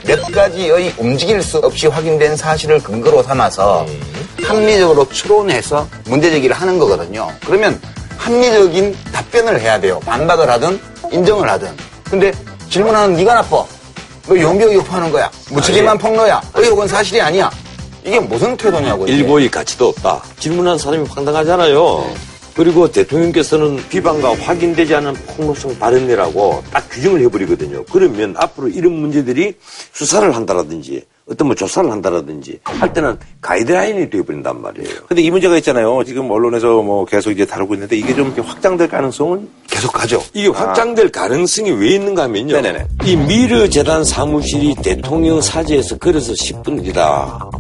몇 가지의 움직일 수 없이 확인된 사실을 근거로 삼아서 합리적으로 추론해서 문제 제기를 하는 거거든요. 그러면 합리적인 답변을 해야 돼요. 반박을 하든 인정을 하든. 근데 질문하는 네가 나빠. 너 유언비어 유포하는 거야. 무책임한 폭로야. 의혹은 사실이 아니야. 이게 무슨 태도냐고. 일고의 가치도 없다. 질문한 사람이 황당하잖아요. 그리고 대통령께서는 비방과 확인되지 않은 폭로성 발언이라고 딱 규정을 해버리거든요. 그러면 앞으로 이런 문제들이 수사를 한다라든지 어떤 뭐 조사를 한다라든지 할 때는 가이드라인이 되어버린단 말이에요. 근데 이 문제가 있잖아요. 지금 언론에서 뭐 계속 이제 다루고 있는데 이게 좀 확장될 가능성은 계속 가죠. 이게 확장될 가능성이 왜 있는가 하면요. 네네네. 이 미르 재단 사무실이 대통령 사저에서 걸어서 10분이다.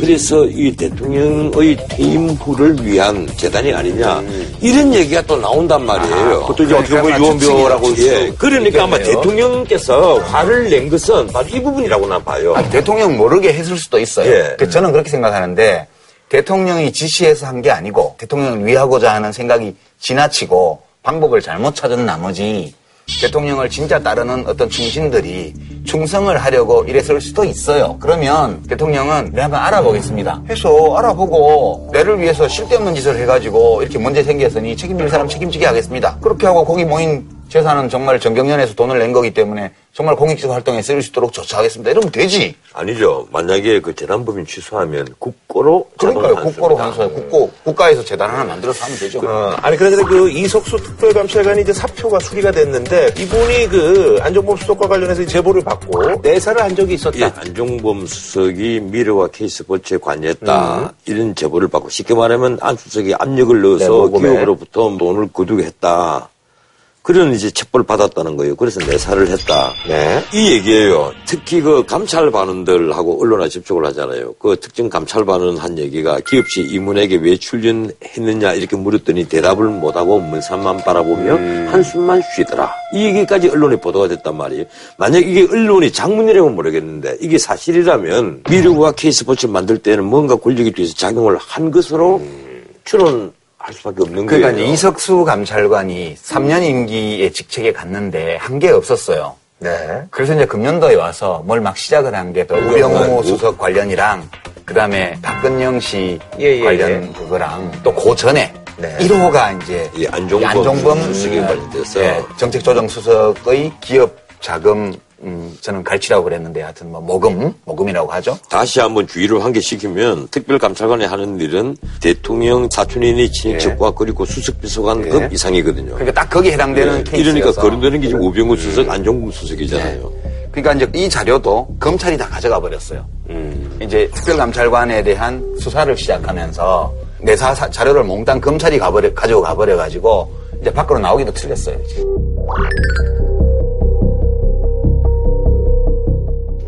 그래서 이 대통령의 퇴임 후를 위한 재단이 아니냐. 이런 얘기가 또 나온단 말이에요. 그것도 이제 어떻게 보면 유언비어라고 예. 그러니까 아마. 대통령께서 화를 낸 것은 바로 이 부분이라 고 난 봐요. 아니, 대통령 모르게 했을 수도 있어요. 예. 그 저는 그렇게 생각하는데 대통령이 지시해서 한 게 아니고 대통령을 위하고자 하는 생각이 지나치고 방법을 잘못 찾은 나머지 대통령을 진짜 따르는 어떤 충신들이 충성을 하려고 이랬을 수도 있어요. 그러면 대통령은 내가 한번 알아보겠습니다. 해서 알아보고 내를 위해서 쓸데없는 짓을 해가지고 이렇게 문제 생겼으니 책임질 사람 책임지게 하겠습니다. 그렇게 하고 거기 모인 재산은 정말 정경련에서 돈을 낸 거기 때문에 정말 공익적 활동에 쓸수 있도록 조처하겠습니다. 이러면 되지. 아니죠. 만약에 그 재단법인 취소하면 국고로 그러니까요. 국고로. 환수해. 국고, 국가에서 재단 하나 만들어서 하면 되죠. 어, 아니 그런데 그 이석수 특별감찰관이 이제 사표가 수리가 됐는데 이분이 그 안종범 수석과 관련해서 제보를 받고 내사를 한 적이 있었다. 예, 안종범 수석이 미래와 케이스포츠에 관여했다. 이런 제보를 받고 쉽게 말하면 안 수석이 압력을 네, 넣어서. 기업으로부터 돈을 거두게 했다. 그런 이제 첩보를 받았다는 거예요. 그래서 내사를 했다. 네. 이 얘기예요. 특히 그 감찰 반원들하고 언론에 접촉을 하잖아요. 그 특정 감찰 반원 한 얘기가 기업시 임원에게 왜 출연했느냐 이렇게 물었더니 대답을 못하고 문산만 바라보며 한숨만 쉬더라. 이 얘기까지 언론에 보도가 됐단 말이에요. 만약 이게 언론이 장문이라면 모르겠는데 이게 사실이라면 미르와 K스포츠 만들 때는 뭔가 권력에 뒤에서 작용을 한 것으로 추론 할 수밖에 없는 그러니까 거예요. 이석수 감찰관이 3년 임기의 직책에 갔는데 한 게 없었어요. 네. 그래서 이제 금년도에 와서 뭘 막 시작을 한게 우병우 수석 관련이랑 그다음에 박근영 씨 예, 예, 관련 그거랑 또 그 전에 네. 1호가 이제 이 안종범, 이 안종범 수석에 어, 관련돼서 예, 정책조정수석의 기업 자금 음, 저는 갈치라고 그랬는데 하여튼 뭐 모금 모금이라고 하죠. 다시 한번 주의를 환기시키면 특별감찰관이 하는 일은 대통령 사촌인의 친인척과 그리고 수석비서관급 예. 이상이거든요. 그러니까 딱 거기에 해당되는 예, 케이스여서 이러니까 거론되는 게 지금 우병우 수석, 안종범 수석이잖아요. 그러니까 이제 이 자료도 검찰이 다 가져가 버렸어요. 이제 특별감찰관에 대한 수사를 시작하면서 내사 사- 자료를 몽땅 검찰이 가버려, 가지고 가버려가지고 이제 밖으로 나오기도 틀렸어요. 이제.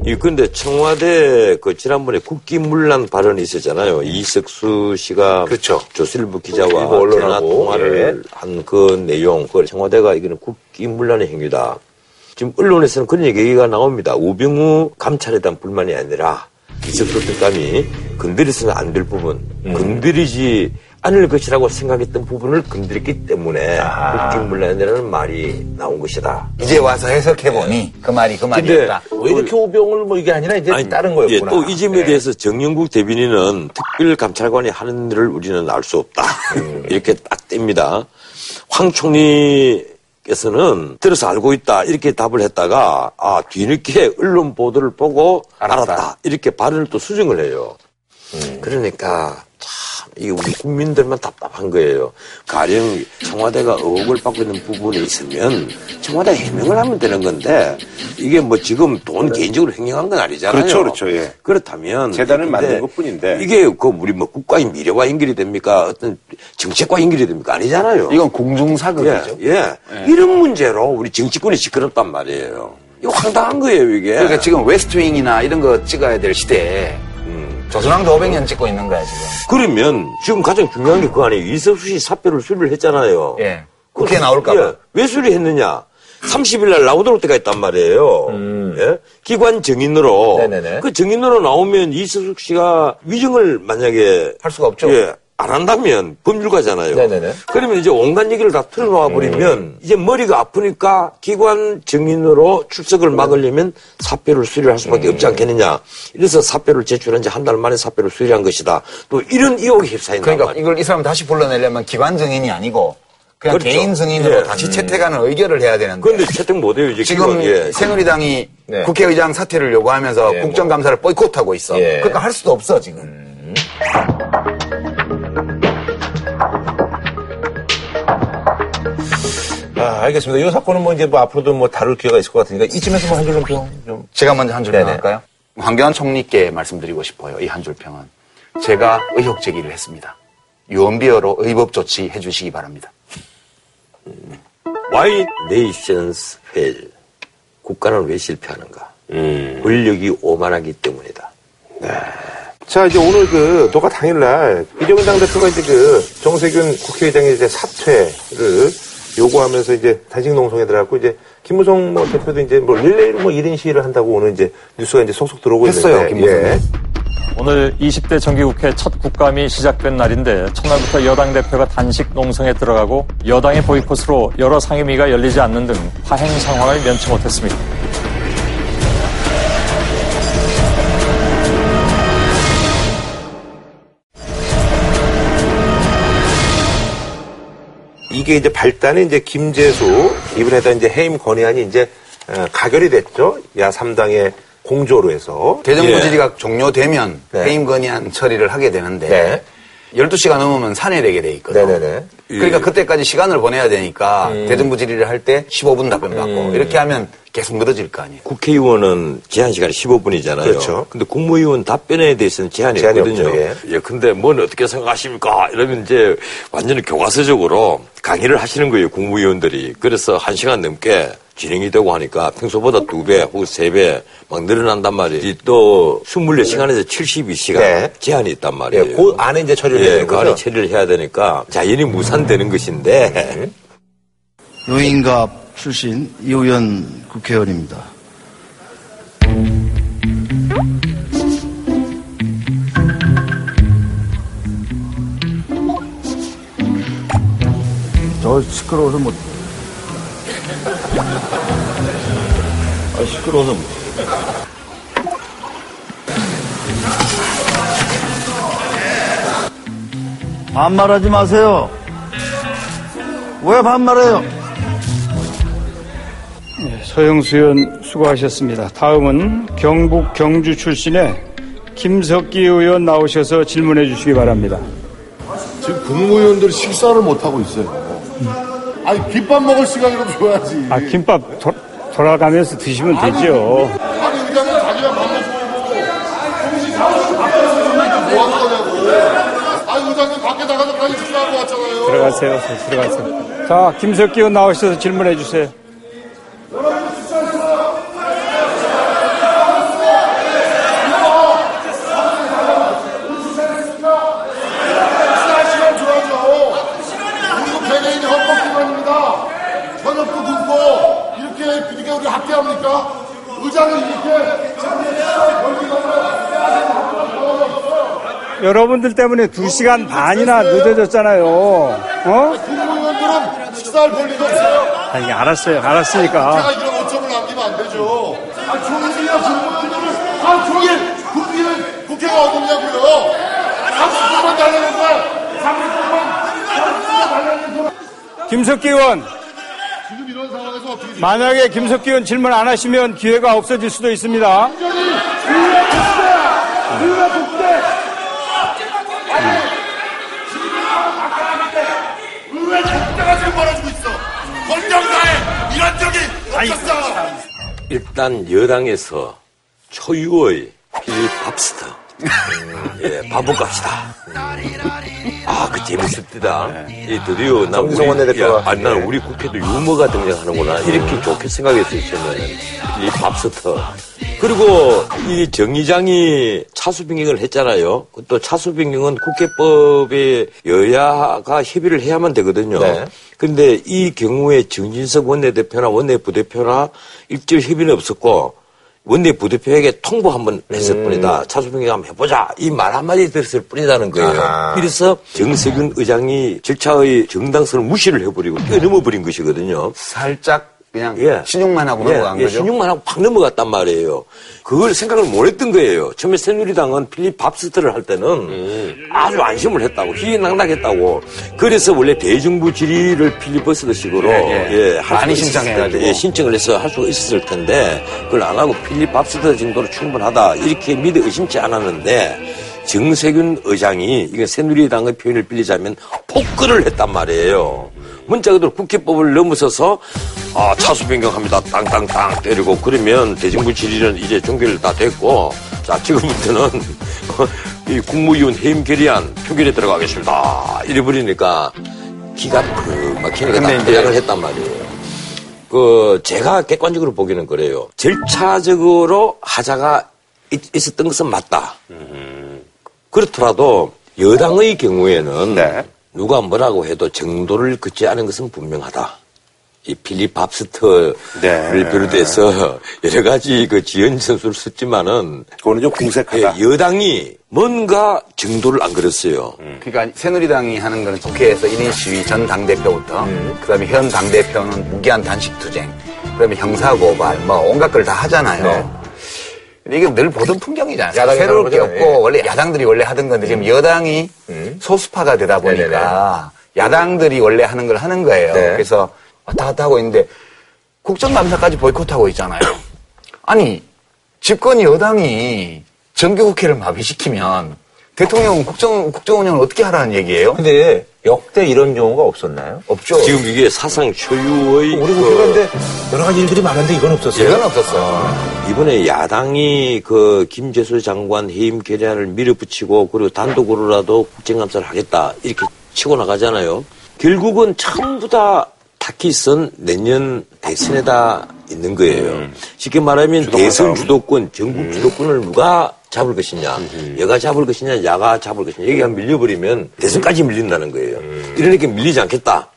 이 근데 청와대 그 지난번에 국기문란 발언이 있었잖아요. 이석수 씨가 그렇죠. 조선일보 기자와 전화 통화를 예. 한그 내용, 그걸 청와대가 이거는 국기문란의 행위다. 지금 언론에서는 그런 얘기가 나옵니다. 우병우 감찰에 대한 불만이 아니라 이석수 특감이 건드려서는 안 될 부분, 음. 건드리지 않을 것이라고 생각했던 부분을 건드렸기 때문에 아. 국기문란이라는 말이 나온 것이다. 이제 와서 해석해보니 그 말이 그 말이었다. 왜 이렇게 오병을 뭐 이게 아니라 이제 다른 거였구나. 예, 또이 점에 네. 대해서 정영국 대변인은 특별감찰관이 하는 일을 우리는 알 수 없다. 음. 이렇게 딱 뗍니다. 황 총리 께서는 들어서 알고 있다. 이렇게 답을 했다가 아 뒤늦게 언론 보도를 보고 알았다. 이렇게 발언을 또 수정을 해요. 음. 그러니까 참 이게 우리 국민들만 답답한 거예요. 가령 청와대가 의혹을 받고 있는 부분이 있으면 청와대 해명을 하면 되는 건데 이게 뭐 지금 돈 개인적으로 횡령한 건 아니잖아요. 그렇죠, 그렇죠, 예. 그렇다면 재단을 만든 것 뿐인데. 이게 그 우리 뭐 국가의 미래와 연결이 됩니까? 어떤 정책과 연결이 됩니까? 아니잖아요. 이건 공중사극이죠. 예, 예. 이런 문제로 우리 정치권이 시끄럽단 말이에요. 이거 황당한 거예요, 이게. 그러니까 지금 웨스트윙이나 이런 거 찍어야 될 시대에 조선왕도 500년 찍고 있는 거야 지금. 그러면 지금 가장 중요한 게 그거 아니에요. 이석수 씨 사표를 수리를 했잖아요. 예. 국회에 나올까 봐. 예. 왜 수리했느냐? 30일 날 나오도록 때가 있단 말이에요. 예? 기관 정인으로. 음. 네네네. 그 정인으로 나오면 이석수 씨가 위증을 만약에 할 수가 없죠. 예. 안 한다면 법률가잖아요. 네네네. 음. 그러면 이제 온갖 얘기를 다 털어놓아 버리면 이제 머리가 아프니까 기관 정인으로 출석을 막으려면 사표를 수리할 수밖에 음. 없지 않겠느냐. 이래서 사표를 제출한 지 한 달 만에 사표를 수리한 것이다. 또 이런 의혹이 휩싸인다. 그러니까 이걸 이 사람 다시 불러내려면 기관 증인이 아니고 그냥 그렇죠. 개인 증인으로 예. 다시 채택하는 의결을 해야 되는데. 그런데 채택 못해요 이제 지금 예. 새누리당이 네. 국회의장 사퇴를 요구하면서 예, 국정감사를 보이콧하고 있어. 예. 그러니까 할 수도 없어 지금. 아, 알겠습니다. 이 사건은 뭐 이제 뭐 앞으로도 뭐 다룰 기회가 있을 것 같으니까 이쯤에서 뭐 한 줄로 평 좀. 제가 먼저 한줄 네네. 평 할까요? 황교안 총리께 말씀드리고 싶어요. 이 한 줄 평은. 제가 의혹 제기를 했습니다. 유언비어로 의법 조치 해 주시기 바랍니다. Why nations fail? 국가는 왜 실패하는가? 권력이 오만하기 때문이다. 자, 이제 오늘 그, 녹화 당일날, 이정은 당대표가 이제 그, 정세균 국회의장의 이제 사퇴를 요구하면서 이제 단식 농성에 들어갔고, 이제, 김무성 뭐 대표도 이제 뭐 릴레이로 뭐 1인 시위를 한다고 오늘 이제 뉴스가 이제 속속 들어오고 했어요, 있는데. 김무성. 예. 오늘 20대 정기국회 첫 국감이 시작된 날인데 첫날부터 여당 대표가 단식 농성에 들어가고 여당의 보이콧으로 여러 상임위가 열리지 않는 등 파행 상황을 면치 못했습니다. 이게 이제 발단이 이제 김재수, 이번에다 이제 해임 건의안이 이제, 어, 가결이 됐죠. 야 3당의 공조로 해서. 대정부 예. 질의가 종료되면 네. 해임 건의안 처리를 하게 되는데 네. 12시가 넘으면 산회되게 돼 있거든. 네네네. 그러니까 그때까지 시간을 보내야 되니까 음. 대정부 질의를 할 때 15분 답변 받고 이렇게 하면 계속 늘어질 거 아니에요. 국회의원은 제한 시간이 15분이잖아요. 그렇죠. 근데 국무위원 답변에 대해서는 제한이, 제한이 없거든요. 없죠, 예. 근데 뭔 어떻게 생각하십니까? 이러면 이제 완전히 교과서적으로 강의를 하시는 거예요, 국무위원들이. 그래서 한 시간 넘게 진행이 되고 하니까 평소보다 두 배 혹은 세 배 막 늘어난단 말이에요. 이또 24시간에서 72시간 네. 제한이 있단 말이에요. 예, 그 안에 이제 처리를 해야 예, 되는 그 안에? 처리를 해야 되니까 자연히 무산되는 것인데 노인갑 출신 이호연 국회의원입니다. 저 시끄러워서 못. 아, 시끄러워서 못. 반말하지 마세요. 왜 반말해요? 서영수 의원 수고하셨습니다. 다음은 경북 경주 출신의 김석기 의원 나오셔서 질문해 주시기 바랍니다. 지금 국무위원들이 식사를 못하고 있어요. 아니, 김밥 먹을 시간이라도 줘야지. 아, 김밥 도, 돌아가면서 드시면 되죠. 아니, 의장은 자기가 밥 먹고 정신 차리고 밖에서 뭐 하는 거냐고. 아니, 의장님 밖에 나가서 빨리 식사하고 왔잖아요. 들어가세요. 들어가세요. 자, 김석기 의원 나오셔서 질문해 주세요. 식사할 시간 줘야죠. 우리도 개개인이 헌법기관입니다. 현역도 굶고 이렇게 이렇게 우리 학대합니까? 의장은 이렇게 여러분들 때문에 두 시간 반이나 늦어졌잖아요. 어? 국무위원들은 식사할 권리도 없어요. 아니, 알았어요. 알았으니까. 제가 이런 오점을 남기면 안 되죠. 아, 종일이나 국무위원들은 하루 종일 국기를 국회가 어딨냐고요. 30분만 달라는데 30분만 30분만 달라는 김석기 의원, 지금 이런 상황에서 어떻게 만약에 김석기 의원 질문 안 하시면 기회가 없어질 수도 있습니다. 왜 국가가 지금 벌어지고 있어? 권력자의 이런 적이 없었어. 일단 여당에서 초유의 필립 밥스터 예, 밥 먹고 합시다. 아, 그 재밌을 때다. 이 드디어 나 정성원 우리- 대표가. 야, 아니, 나는 우리 국회도 유머가 등장하는구나. 이렇게 좋게 생각했어요, 저는. 이 밥스터. 그리고 이 정의장이 차수변경을 했잖아요. 또 차수변경은 국회법에 여야가 협의를 해야만 되거든요. 네. 근데 이 경우에 정진석 원내대표나 원내부대표나 일절 협의는 없었고 원내 부대표에게 통보 한번 했을 음. 뿐이다. 차수병이 한번 해보자. 이 말 한마디 들었을 뿐이다는 거예요. 아하. 그래서 정세균 의장이 절차의 정당성을 무시를 해버리고 뛰어넘어버린 것이거든요. 살짝 그냥 예. 신용만 하고 넘어간 예, 거죠. 신용만 하고 팍 넘어갔단 말이에요. 그걸 생각을 못 했던 거예요. 처음에 새누리당은 필립 밥스터를 할 때는 음. 아주 안심을 했다고, 희낙낙했다고. 그래서 원래 대정부 질의를 필리버스터식으로 예, 예. 할 많이 신청해가지고. 예, 신청을 해서 할 수가 있었을 텐데 그걸 안 하고 필립 밥스터 정도로 충분하다 이렇게 믿어 의심치 않았는데 정세균 의장이 이게 새누리당의 표현을 빌리자면 폭거를 했단 말이에요. 문자 그대로 국회법을 넘어서서 아, 차수 변경합니다. 땅땅땅 때리고 그러면 대정부 질의는 이제 종결 다 됐고 자 지금부터는 이 국무위원 해임 결의안 표결에 들어가겠습니다. 이래 버리니까 기가 그 막히니까 다 퇴장을 했단 말이에요. 그 제가 객관적으로 보기는 그래요. 절차적으로 하자가 있, 있었던 것은 맞다. 그렇더라도 여당의 경우에는 누가 뭐라고 해도 정도를 긋지 않은 것은 분명하다. 이 필립 밥스터를 비롯해서 여러 가지 그 지연 선수를 썼지만은 그거는 좀 궁색하다. 여당이 뭔가 정도를 안 그렸어요. 그러니까 새누리당이 하는 거는 국회에서 1인 시위 전 당대표부터 그다음에 현 당대표는 무기한 단식 투쟁 그다음에 형사 고발 뭐 온갖 걸 다 하잖아요. 근데 이게 늘 보던 풍경이잖아요. 새로울 게. 없고 예. 원래 야당들이 원래 하던 건데 지금 여당이 소수파가 되다 보니까 야당들이 원래 하는 걸 하는 거예요. 네. 그래서 왔다 갔다 하고 있는데 국정감사까지 보이콧하고 있잖아요. 아니 집권 여당이 정규국회를 마비시키면 대통령은 국정, 국정 운영을 어떻게 하라는 얘기예요? 근데 역대 이런 경우가 없었나요? 없죠. 지금 이게 사상 초유의 우리 그- 국회가인데 여러 가지 일들이 많은데 이건 없었어요. 이건 없었어. 이번에 야당이 그 김재수 장관 해임 결의안을 밀어붙이고 그리고 단독으로라도 국정감사를 하겠다 이렇게 치고 나가잖아요. 결국은 전부 다 타깃은 내년 대선에다 있는 거예요. 쉽게 말하면 대선 주도권, 전국 주도권을 누가 잡을 것이냐, 여가 잡을 것이냐, 야가 잡을 것이냐, 여기가 밀려버리면 대선까지 밀린다는 거예요. 이러니까 밀리지 않겠다.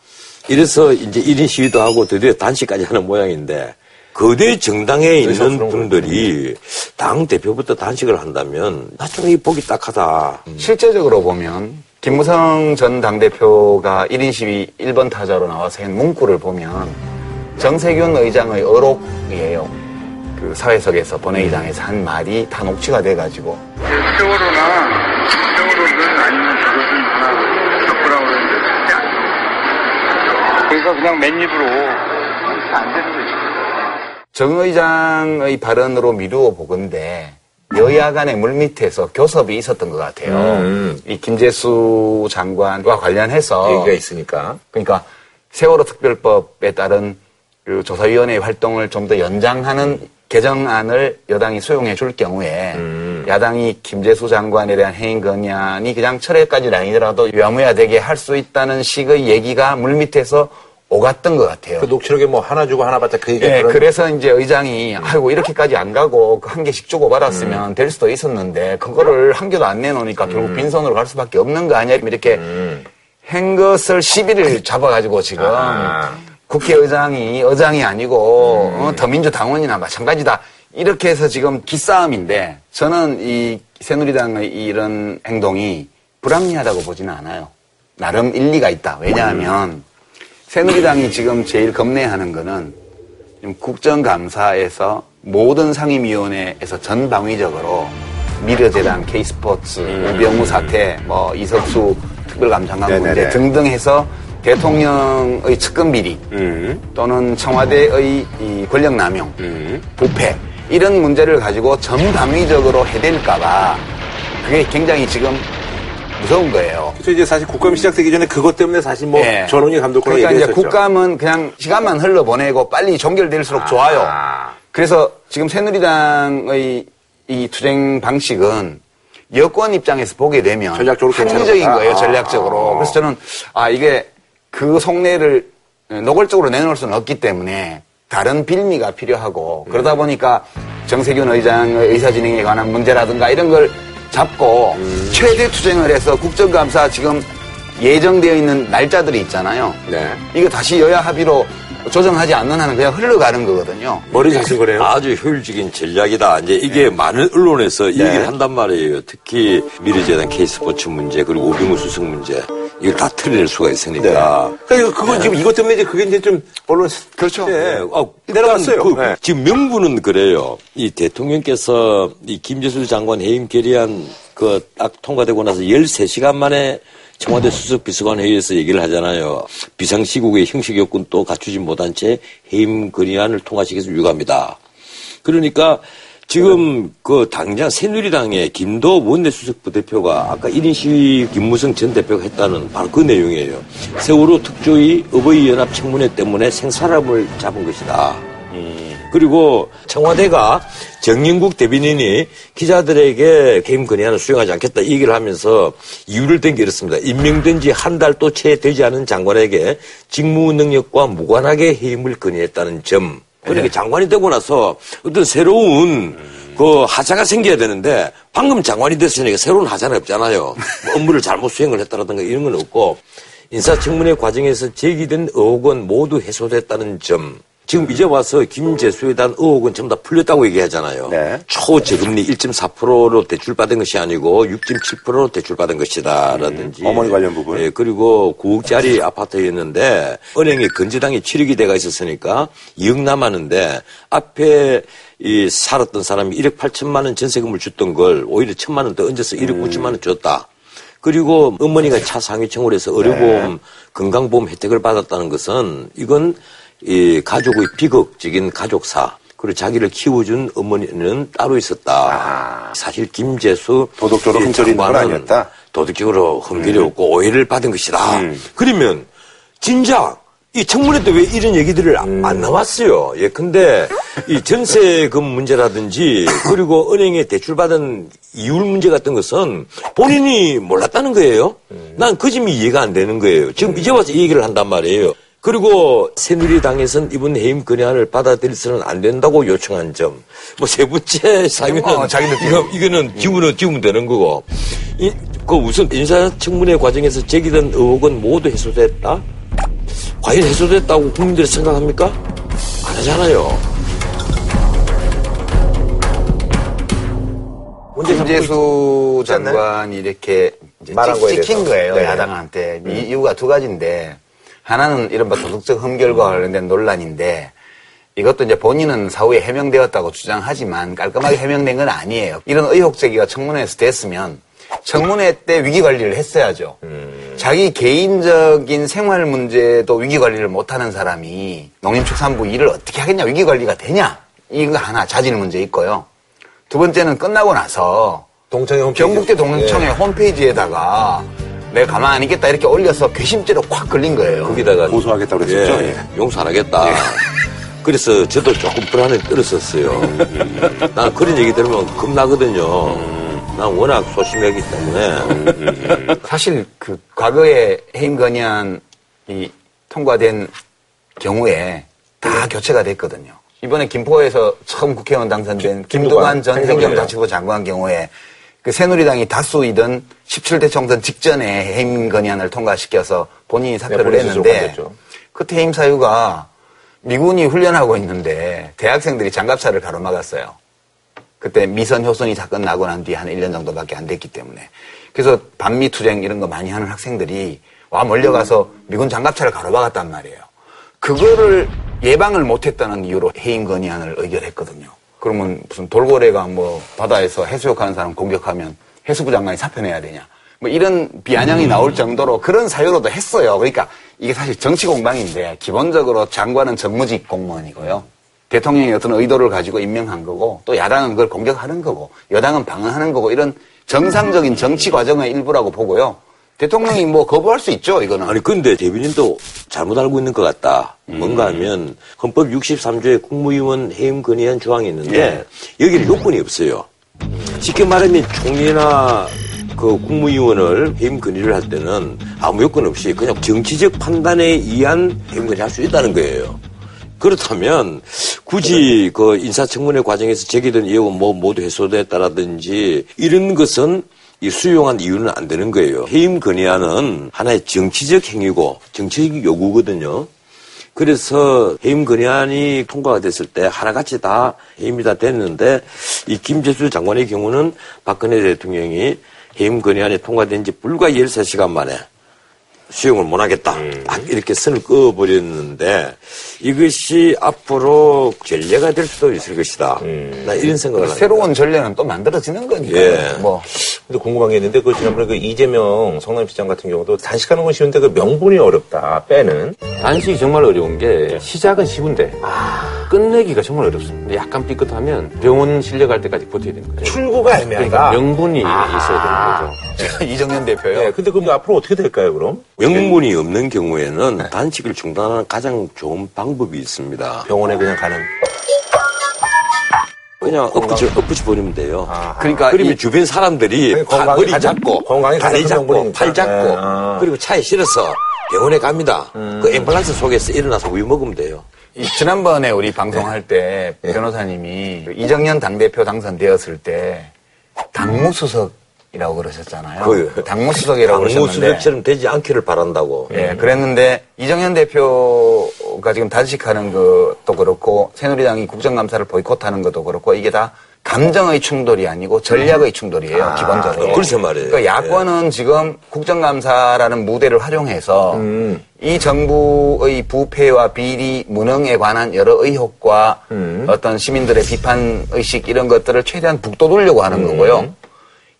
이래서 이제 1인 시위도 하고 드디어 단식까지 하는 모양인데 거대 정당에 있는 분들이 당 대표부터 단식을 한다면 나중에 보기 딱하다. 실제적으로 보면 김무성 전 당대표가 1인 시위 1번 타자로 나와서 한 문구를 보면 정세균 의장의 어록이에요. 그 사회석에서 본회의장에서 한 말이 다 녹취가 돼가지고 세월호나 세월호든 아니면 그것은 하나 덮으라고 그러는데 진짜 그러니까 그냥 맨입으로 안 되는 거지. 정 의장의 발언으로 미루어 보건데 여야 간의 물밑에서 교섭이 있었던 것 같아요. 음. 이 김재수 장관과 관련해서 얘기가 있으니까. 그러니까 세월호 특별법에 따른 그 조사위원회 활동을 좀 더 연장하는 개정안을 여당이 수용해 줄 경우에 야당이 김재수 장관에 대한 해임 건의안이 그냥 철회까지는 아니더라도 유야무야 되게 할 수 있다는 식의 얘기가 물밑에서 오갔던 것 같아요. 그 녹취록에 뭐 하나 주고 하나 받자 그 얘기 예, 그런- 그래서 이제 의장이 아이고 이렇게까지 안 가고 그한 개씩 주고 받았으면 될 수도 있었는데 그거를 한 개도 안 내놓으니까 결국 빈손으로 갈 수밖에 없는 거 아니야? 이렇게 한 것을 시비를 잡아가지고 지금 국회의장이 의장이 아니고 어, 더민주 당원이나 마찬가지다 이렇게 해서 지금 기싸움인데 저는 이 새누리당의 이런 행동이 불합리하다고 보지는 않아요. 나름 일리가 있다. 왜냐하면 새누리당이 지금 제일 겁내하는 거는 국정감사에서 모든 상임위원회에서 전방위적으로 미르재단, K스포츠, 우병우 사태, 뭐 이석수 특별감장관 문제 네네네. 등등 해서 대통령의 측근 비리 또는 청와대의 이 권력 남용, 부패 이런 문제를 가지고 전방위적으로 해댈까봐 그게 굉장히 지금 무서운 거예요. 그래서 이제 사실 국감 시작되기 전에 그것 때문에 사실 뭐 예. 전원이 감독과 그러니까 이제 얘기했었죠. 국감은 그냥 시간만 흘러 보내고 빨리 종결될수록 좋아요. 그래서 지금 새누리당의 이 투쟁 방식은 여권 입장에서 보게 되면 전략적으로 합리적인 거예요, 거다. 전략적으로. 아. 그래서 저는 아 이게 그 속내를 노골적으로 내놓을 수는 없기 때문에 다른 빌미가 필요하고 음. 그러다 보니까 정세균 의장의 의사진행에 관한 문제라든가 이런 걸 잡고 음. 최대 투쟁을 해서 국정감사 지금 예정되어 있는 날짜들이 있잖아요. 네. 이거 다시 여야 합의로 조정하지 않는 한은 그냥 흘러가는 거거든요. 머리 자신 거래요? 아주 효율적인 전략이다. 이제 이게 많은 언론에서 이 얘기를 한단 말이에요. 특히 미래재단 K스포츠 문제 그리고 오병우 수석 문제 이걸 다 틀어낼 수가 있으니까. 그러니까 그건 지금 이것 때문에 이제 그게 이제 좀 언론 그렇죠. 네. 아, 내려갔어요. 그, 네. 지금 명분은 그래요. 이 대통령께서 이 김재수 장관 해임 결의안 그 딱 통과되고 나서 13시간 만에 청와대 수석 비서관 회의에서 얘기를 하잖아요. 비상시국의 형식 요건 또 갖추지 못한 채 해임 결의안을 통과시켜서 유감이다. 그러니까 지금 그 당장 새누리당의 김도 원내수석 부대표가 아까 1인 시위 김무성 전 대표가 했다는 바로 그 내용이에요. 세월호 특조위 어버이연합 청문회 때문에 생사람을 잡은 것이다. 그리고 청와대가 정영국 대변인이 기자들에게 개임 건의안을 수용하지 않겠다 이 얘기를 하면서 이유를 댄 게 이렇습니다. 임명된 지 한 달도 채 되지 않은 장관에게 직무 능력과 무관하게 해임을 건의했다는 점. 그러니까 장관이 되고 나서 어떤 새로운 그 하자가 생겨야 되는데 방금 장관이 됐으니까 새로운 하자는 없잖아요. 뭐 업무를 잘못 수행을 했다라든가 이런 건 없고 인사청문회 과정에서 제기된 의혹은 모두 해소됐다는 점. 지금 이제 와서 김재수에 대한 의혹은 전부 다 풀렸다고 얘기하잖아요. 초저금리 1.4%로 대출받은 것이 아니고 6.7%로 대출받은 것이다라든지. 어머니 관련 부분. 예, 그리고 9억짜리 아파트였는데 은행에 건재당에 7억이 돼가 있었으니까 2억 남았는데 앞에 이 살았던 사람이 1억 8천만 원 전세금을 줬던 걸 오히려 천만 원 더 얹어서 1억 9천만 원 줬다. 그리고 어머니가 차 상위청으로 해서 의료보험, 건강보험 혜택을 받았다는 것은 이건 이 가족의 비극적인 가족사. 그리고 자기를 키워준 어머니는 따로 있었다. 사실 김재수 도덕적으로 이 흠결이 건 아니었다. 도덕적으로 흠결이 없고 오해를 받은 것이다. 그러면 진작 이 청문회 때 왜 이런 얘기들을 안- 안 나왔어요? 예, 근데 이 전세금 문제라든지 그리고 은행에 대출받은 이율 문제 같은 것은 본인이 몰랐다는 거예요. 난 그 점이 이해가 안 되는 거예요. 지금 이제 와서 이 얘기를 한단 말이에요. 그리고 새누리당에선 이번 해임 건의안을 받아들여서는 안 된다고 요청한 점. 뭐 세 번째 사유는 어, 자기 느낌. 이거, 이거는 지우면 지우면 되는 거고. 이, 그 우선 인사청문회 과정에서 제기된 의혹은 모두 해소됐다? 과연 해소됐다고 국민들이 생각합니까? 안 하잖아요. 김재수 장관이 이렇게 말한 거에 대해서. 거예요, 네. 야당한테. 이 이유가 두 가지인데, 하나는 이른바 도덕적 흠결과 관련된 논란인데, 이것도 이제 본인은 사후에 해명되었다고 주장하지만 깔끔하게 해명된 건 아니에요. 이런 의혹 제기가 청문회에서 됐으면 청문회 때 위기 관리를 했어야죠. 자기 개인적인 생활 문제도 위기 관리를 못하는 사람이 농림축산부 일을 어떻게 하겠냐, 위기 관리가 되냐? 이거 하나 자질 문제 있고요. 두 번째는 끝나고 나서 동청회 홈페이지. 경북대 동청회 홈페이지에다가 내가 가만 안 있겠다 이렇게 올려서 괘씸죄로 콱 걸린 거예요. 거기다가 고소하겠다고 그랬었죠. 예. 용서 안 하겠다. 그래서 저도 조금 불안에 떨었었어요. 난 그런 얘기 들으면 겁나거든요. 난 워낙 소심하기 때문에. 사실 그 과거에 해임 건의안이 통과된 경우에 다 교체가 됐거든요. 이번에 김포에서 처음 국회의원 당선된 김두관 전. 행정자치부 장관 경우에 그 새누리당이 다수이던 17대 총선 직전에 해임 건의안을 통과시켜서 본인이 본인 스스로 했는데 건넸죠. 그때 해임 사유가 미군이 훈련하고 있는데 대학생들이 장갑차를 가로막았어요. 그때 미선 효순이 사건 나고 난 뒤에 한 1년 정도밖에 안 됐기 때문에. 그래서 반미 투쟁 이런 거 많이 하는 학생들이 와 몰려가서 미군 장갑차를 가로막았단 말이에요. 그거를 예방을 못했다는 이유로 해임 건의안을 의결했거든요. 그러면 무슨 돌고래가 뭐 바다에서 해수욕하는 사람 공격하면 해수부 장관이 사표내야 되냐. 뭐 이런 비아냥이 나올 정도로 그런 사유로도 했어요. 그러니까 이게 사실 정치 공방인데 기본적으로 장관은 정무직 공무원이고요. 대통령이 어떤 의도를 가지고 임명한 거고 또 야당은 그걸 공격하는 거고 여당은 방어하는 거고 이런 정상적인 정치 과정의 일부라고 보고요. 대통령이 뭐 거부할 수 있죠, 이거는. 아니, 근데 대변인도 잘못 알고 있는 것 같다. 뭔가 하면 헌법 63조에 국무위원 해임 건의안 조항이 있는데 여기는 요건이 없어요. 쉽게 말하면 총리나 그 국무위원을 해임 건의를 할 때는 아무 요건 없이 그냥 정치적 판단에 의한 해임 건의할 수 있다는 거예요. 그렇다면 굳이 그 인사청문회 과정에서 제기된 의혹은 뭐 모두 해소됐다라든지 이런 것은 이 수용한 이유는 안 되는 거예요. 해임 건의안은 하나의 정치적 행위고 정치적 요구거든요. 그래서 해임 건의안이 통과가 됐을 때 하나같이 다 해임이 다 됐는데 이 김재수 장관의 경우는 박근혜 대통령이 해임 건의안이 통과된 지 불과 13시간 만에 수용을 못 하겠다. 딱 이렇게 선을 그어버렸는데 이것이 앞으로 전례가 될 수도 있을 것이다. 나 이런 생각을 합니다. 새로운 전례는 또 만들어지는 거니까. 예. 뭐. 근데 궁금한 게 있는데 그 지난번에 그 이재명 성남시장 같은 경우도 단식하는 건 쉬운데 그 명분이 어렵다. 빼는. 단식이 정말 어려운 게 시작은 쉬운데 끝내기가 정말 어렵습니다. 약간 삐끗하면 병원 실려갈 때까지 버텨야 되는 거죠. 출구가 애매하다. 그러니까 명분이 있어야 되는 거죠. 이정현 대표요. 네, 근데 그럼 앞으로 어떻게 될까요, 그럼? 명분이 없는 경우에는 단식을 중단하는 가장 좋은 방법이 있습니다. 병원에 그냥 가는. 그냥 엎어져, 엎어져 버리면 돼요. 그러니까 그러면 이- 주변 사람들이 건강이 머리 가장- 잡고 건강이 다리 큰 잡고 명분이니까. 팔 잡고 네, 아. 그리고 차에 실어서 병원에 갑니다. 그 앰뷸런스 속에서 일어나서 우유 먹으면 돼요. 이 지난번에 우리 방송할 때 변호사님이 그 이정현 당대표 당선되었을 때 당무수석 이라고 그러셨잖아요. 그 당무수석이라고 그러셨는데 당무수석처럼 되지 않기를 바란다고. 예, 그랬는데 이정현 대표가 지금 단식하는 것도 그렇고 새누리당이 국정감사를 보이콧하는 것도 그렇고 이게 다 감정의 충돌이 아니고 전략의 충돌이에요, 아, 기본적으로. 글쎄 말이에요. 그러니까 야권은 지금 국정감사라는 무대를 활용해서 이 정부의 부패와 비리, 무능에 관한 여러 의혹과 어떤 시민들의 비판 의식 이런 것들을 최대한 북돋으려고 하는 거고요.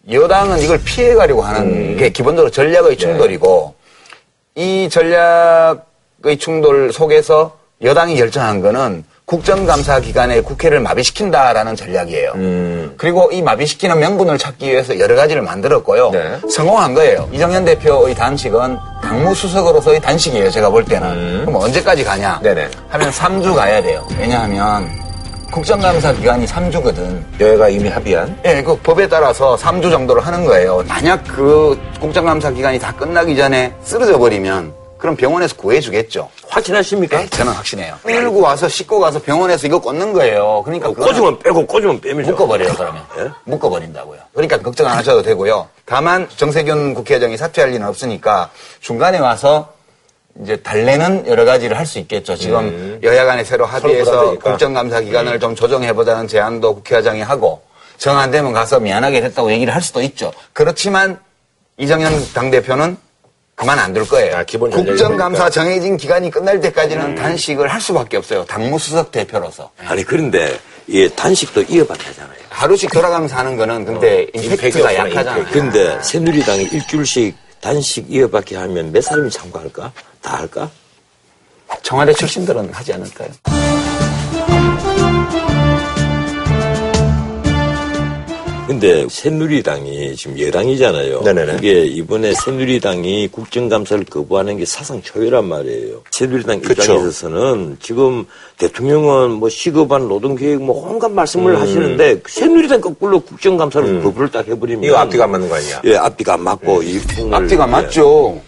여당은 이걸 피해가려고 하는 게 기본적으로 전략의 충돌이고 이 전략의 충돌 속에서 여당이 결정한 거는 국정감사 기간에 국회를 마비시킨다라는 전략이에요. 그리고 이 마비시키는 명분을 찾기 위해서 여러 가지를 만들었고요. 성공한 거예요. 이정현 대표의 단식은 당무수석으로서의 단식이에요. 제가 볼 때는. 그럼 언제까지 가냐? 하면 3주 가야 돼요. 왜냐하면 국정감사 기간이 3주거든. 여야가 이미 합의한. 예, 그 법에 따라서 3주 정도를 하는 거예요. 만약 그 국정감사 기간이 다 끝나기 전에 쓰러져 버리면 그럼 병원에서 구해주겠죠. 확신하십니까? 네, 저는 확신해요. 끌고 와서 씻고 가서 병원에서 이거 꽂는 거예요. 그러니까 그거는 꽂으면 빼고 꽂으면 빼면 묶어버려요, 그러면. 묶어버린다고요. 그러니까 걱정 안 하셔도 되고요. 다만 정세균 국회의장이 사퇴할 리는 없으니까 중간에 와서 이제 달래는 여러 가지를 할 수 있겠죠. 지금 여야 간에 새로 합의해서. 국정감사 기간을 좀 조정해보자는 제안도 국회의장이 하고 정 안 되면 가서 미안하게 됐다고 얘기를 할 수도 있죠. 그렇지만 이정현 당대표는 그만 안 둘 거예요. 국정감사 정해진 기간이 끝날 때까지는 단식을 할 수밖에 없어요. 당무수석 대표로서. 아니 그런데 이 단식도 이어받게 하잖아요. 하루씩 돌아가면서 하는 거는 근데 임팩트가 약하잖아요. 근데 새누리당이 일주일씩 단식 이어받게 하면 몇 사람이 참가할까? 다 할까? 청와대 출신들은 하지 않을까요? 근데 새누리당이 지금 여당이잖아요. 네네네. 이게 이번에 새누리당이 국정감사를 거부하는 게 사상 초유란 말이에요. 새누리당 그쵸. 입장에서는 지금 대통령은 뭐 시급한 노동계획 뭐 온갖 말씀을 음. 하시는데 새누리당 거꾸로 국정감사를 거부를 딱 해버리면 이거 앞뒤가 안 맞는 거 아니야? 예, 앞뒤가 안 맞고 이 풍을 앞뒤가 예. 맞죠.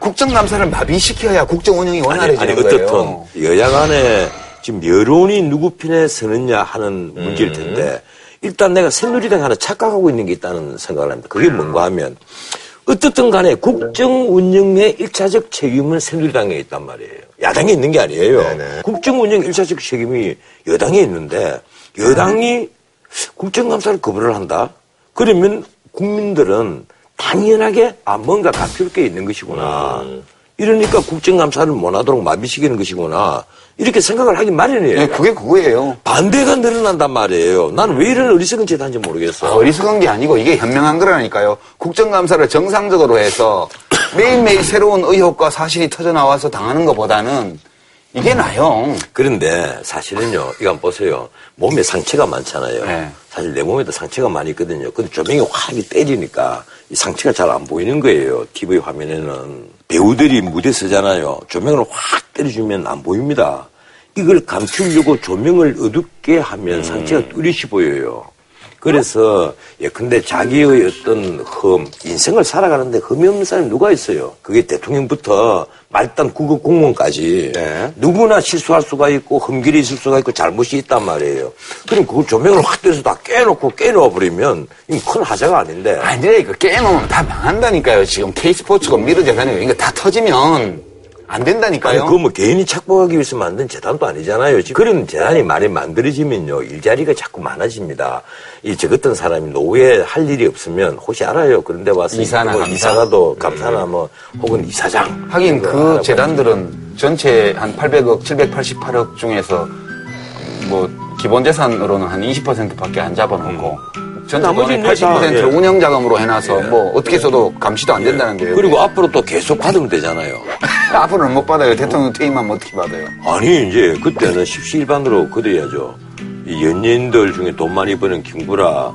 국정 감사를 마비시켜야 국정 운영이 아니, 원활해지는 아니 거예요. 어떻든 여야 간에 지금 여론이 누구 편에 서느냐 하는 음. 문제일 텐데 일단 내가 새누리당 하나 착각하고 있는 게 있다는 생각을 합니다. 그게 뭔가 하면 어떻든 간에 국정 운영의 일차적 책임은 새누리당에 있단 말이에요. 야당에 있는 게 아니에요. 국정 운영 일차적 책임이 여당에 있는데 여당이 국정감사를 거부를 한다? 그러면 국민들은 당연하게 아 뭔가 갖출 게 있는 것이구나. 이러니까 국정감사를 못하도록 마비시키는 것이구나. 이렇게 생각을 하기 마련이에요. 네, 그게 그거예요. 반대가 늘어난단 말이에요. 나는 왜 이런 어리석은 짓 하는지 모르겠어. 아, 어리석은 게 아니고 이게 현명한 거라니까요. 국정감사를 정상적으로 해서 매일매일 새로운 의혹과 사실이 터져 나와서 당하는 것보다는 이게 나요. 그런데 사실은요, 이거 한번 보세요. 몸에 상처가 많잖아요. 네. 사실 내 몸에도 상처가 많이 있거든요. 근데 조명이 확 때리니까 이 상처가 잘 안 보이는 거예요. TV 화면에는. 배우들이 무대 서잖아요. 조명을 확 때려주면 안 보입니다. 이걸 감추려고 조명을 어둡게 하면 상처가 뚜렷이 보여요. 그래서 예컨대 자기의 어떤 흠, 인생을 살아가는데 흠이 없는 사람이 누가 있어요? 그게 대통령부터 말단 구급 공무원까지 누구나 실수할 수가 있고 흠길이 있을 수가 있고 잘못이 있단 말이에요. 그럼 그걸 조명을 확 떼서 다 깨놓고 깨놓아 버리면 이건 큰 하자가 아닌데. 아니, 그 깨놓으면 다 망한다니까요. 지금 K스포츠가 미르 재단이 이거 다 터지면 안 된다니까요. 아니, 그거 뭐 개인이 착복하기 위해서 만든 재단도 아니잖아요. 지금 그런 재단이 많이 만들어지면요, 일자리가 자꾸 많아집니다. 이 저 같은 사람이 노후에 할 일이 없으면 혹시 알아요. 그런데 와서 이사나 뭐 감사. 이사가도 감사나 뭐 혹은 이사장. 하긴 그 재단들은 전체 한 800억, 788억 중에서 뭐 기본 재산으로는 한 20%밖에 안 잡아놓고 전체 돈의 나머지는 다, 80%를 예. 운영 자금으로 해놔서 뭐 어떻게 해서도 감시도 안 된다는 데요. 그리고 앞으로 또 계속 받으면 되잖아요. 앞으로는 못 받아요. 대통령 퇴임하면 어떻게 받아요? 아니, 이제 그때는 십시일반으로 그려야죠. 이 연예인들 중에 돈 많이 버는 김구라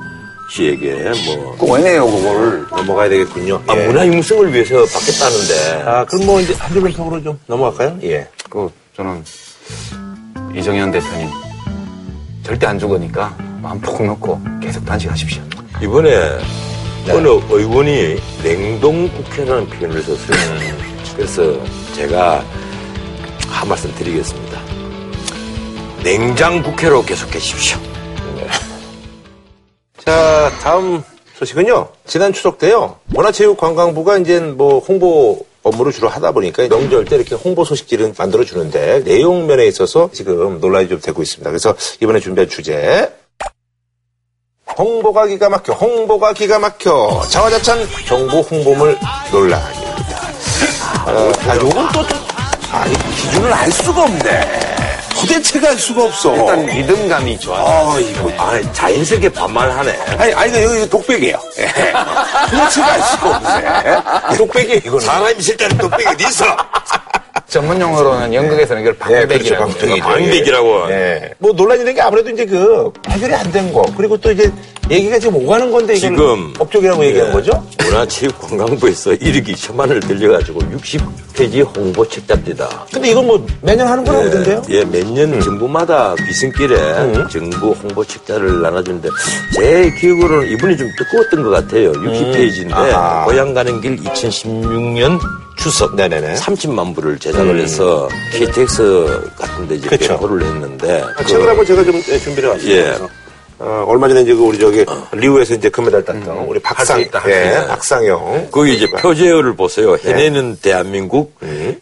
씨에게 뭐. 왜 내요, 그걸? 넘어가야 되겠군요. 아, 예. 문화 융성을 위해서 받겠다는데. 아, 그럼 뭐 이제 한줄 평으로 좀 넘어갈까요? 예. 그 저는 이정현 대표님 절대 안 죽으니까 마음 푹 놓고 계속 단식하십시오. 이번에 어느 의원이 냉동 국회라는 표현을 썼어요. 그래서 제가 한 말씀 드리겠습니다. 냉장 국회로 계속해 주십시오. 자, 다음 소식은요. 지난 추석 때요. 문화체육관광부가 이제 뭐 홍보 업무를 주로 하다 보니까 명절 때 이렇게 홍보 소식지를 만들어 주는데 내용 면에 있어서 지금 논란이 좀 되고 있습니다. 그래서 이번에 준비한 주제 홍보가 기가 막혀, 홍보가 기가 막혀. 자화자찬 정보 홍보물 논란입니다. 아, 아, 요건 또, 좀- 아니, 기준을 알 수가 없네. 도대체가 알 수가 없어. 일단 리듬감이 좋아. 아, 이거. 아, 자연스럽게 반말하네. 아니, 아니, 이거, 이거 독백이에요. 예. 도대체가 알 수가 없네. 독백이에요, 이거는. 사람 있을 때는 독백이 어디 있어? 전문 용어로는 연극에서는 이걸 네, 그렇죠. 방백이라고. 방백이라고. 예. 뭐 논란이 된 게 아무래도 이제 그 해결이 안 된 거. 그리고 또 이제 얘기가 지금 오가는 건데 지금 업적이라고 얘기한 거죠? 문화체육관광부에서 1억 2천만 원을 들려가지고 60페이지 홍보 책잡지다. 근데 이건 뭐 매년 하는 거라고 그러던데요? 예, 매년 정부마다 귀승길에 정부 홍보 책자를 나눠주는데 제 기억으로는 이분이 좀 두꺼웠던 것 같아요. 60페이지인데 아하. 고향 가는 길 2016년 추석 네네네. 30만 부를 제작을 해서 KTX 같은 데 이제. 배포를 했는데 아, 책을 한번 제가 좀 예, 준비를 해왔습니다. 예. 어, 얼마 전에 이제 그 우리 저기 리우에서 이제 금메달 땄던 우리 박상, 있다, 예. 박상영. 거기 이제 표제어를 보세요. 네. 해내는 대한민국,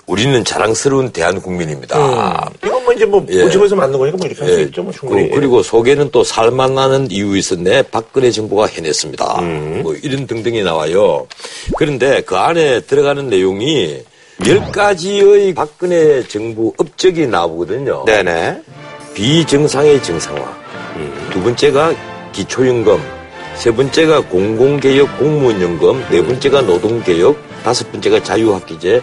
우리는 자랑스러운 대한국민입니다. 이건 뭐 이제 뭐 예. 모집에서 만든 거니까 뭐 이렇게 할수 예, 있죠, 뭐 충분히. 그, 리고 소개는 또 살만나는 이유 있었네. 박근혜 정부가 해냈습니다. 음. 뭐 이런 등등이 나와요. 그런데 그 안에 들어가는 내용이 열 가지의 박근혜 정부 업적이 나오거든요. 네네. 비정상의 정상화. 두 번째가 기초연금. 세 번째가 공공개혁 공무원연금. 네 번째가 노동개혁. 다섯 번째가 자유학기제.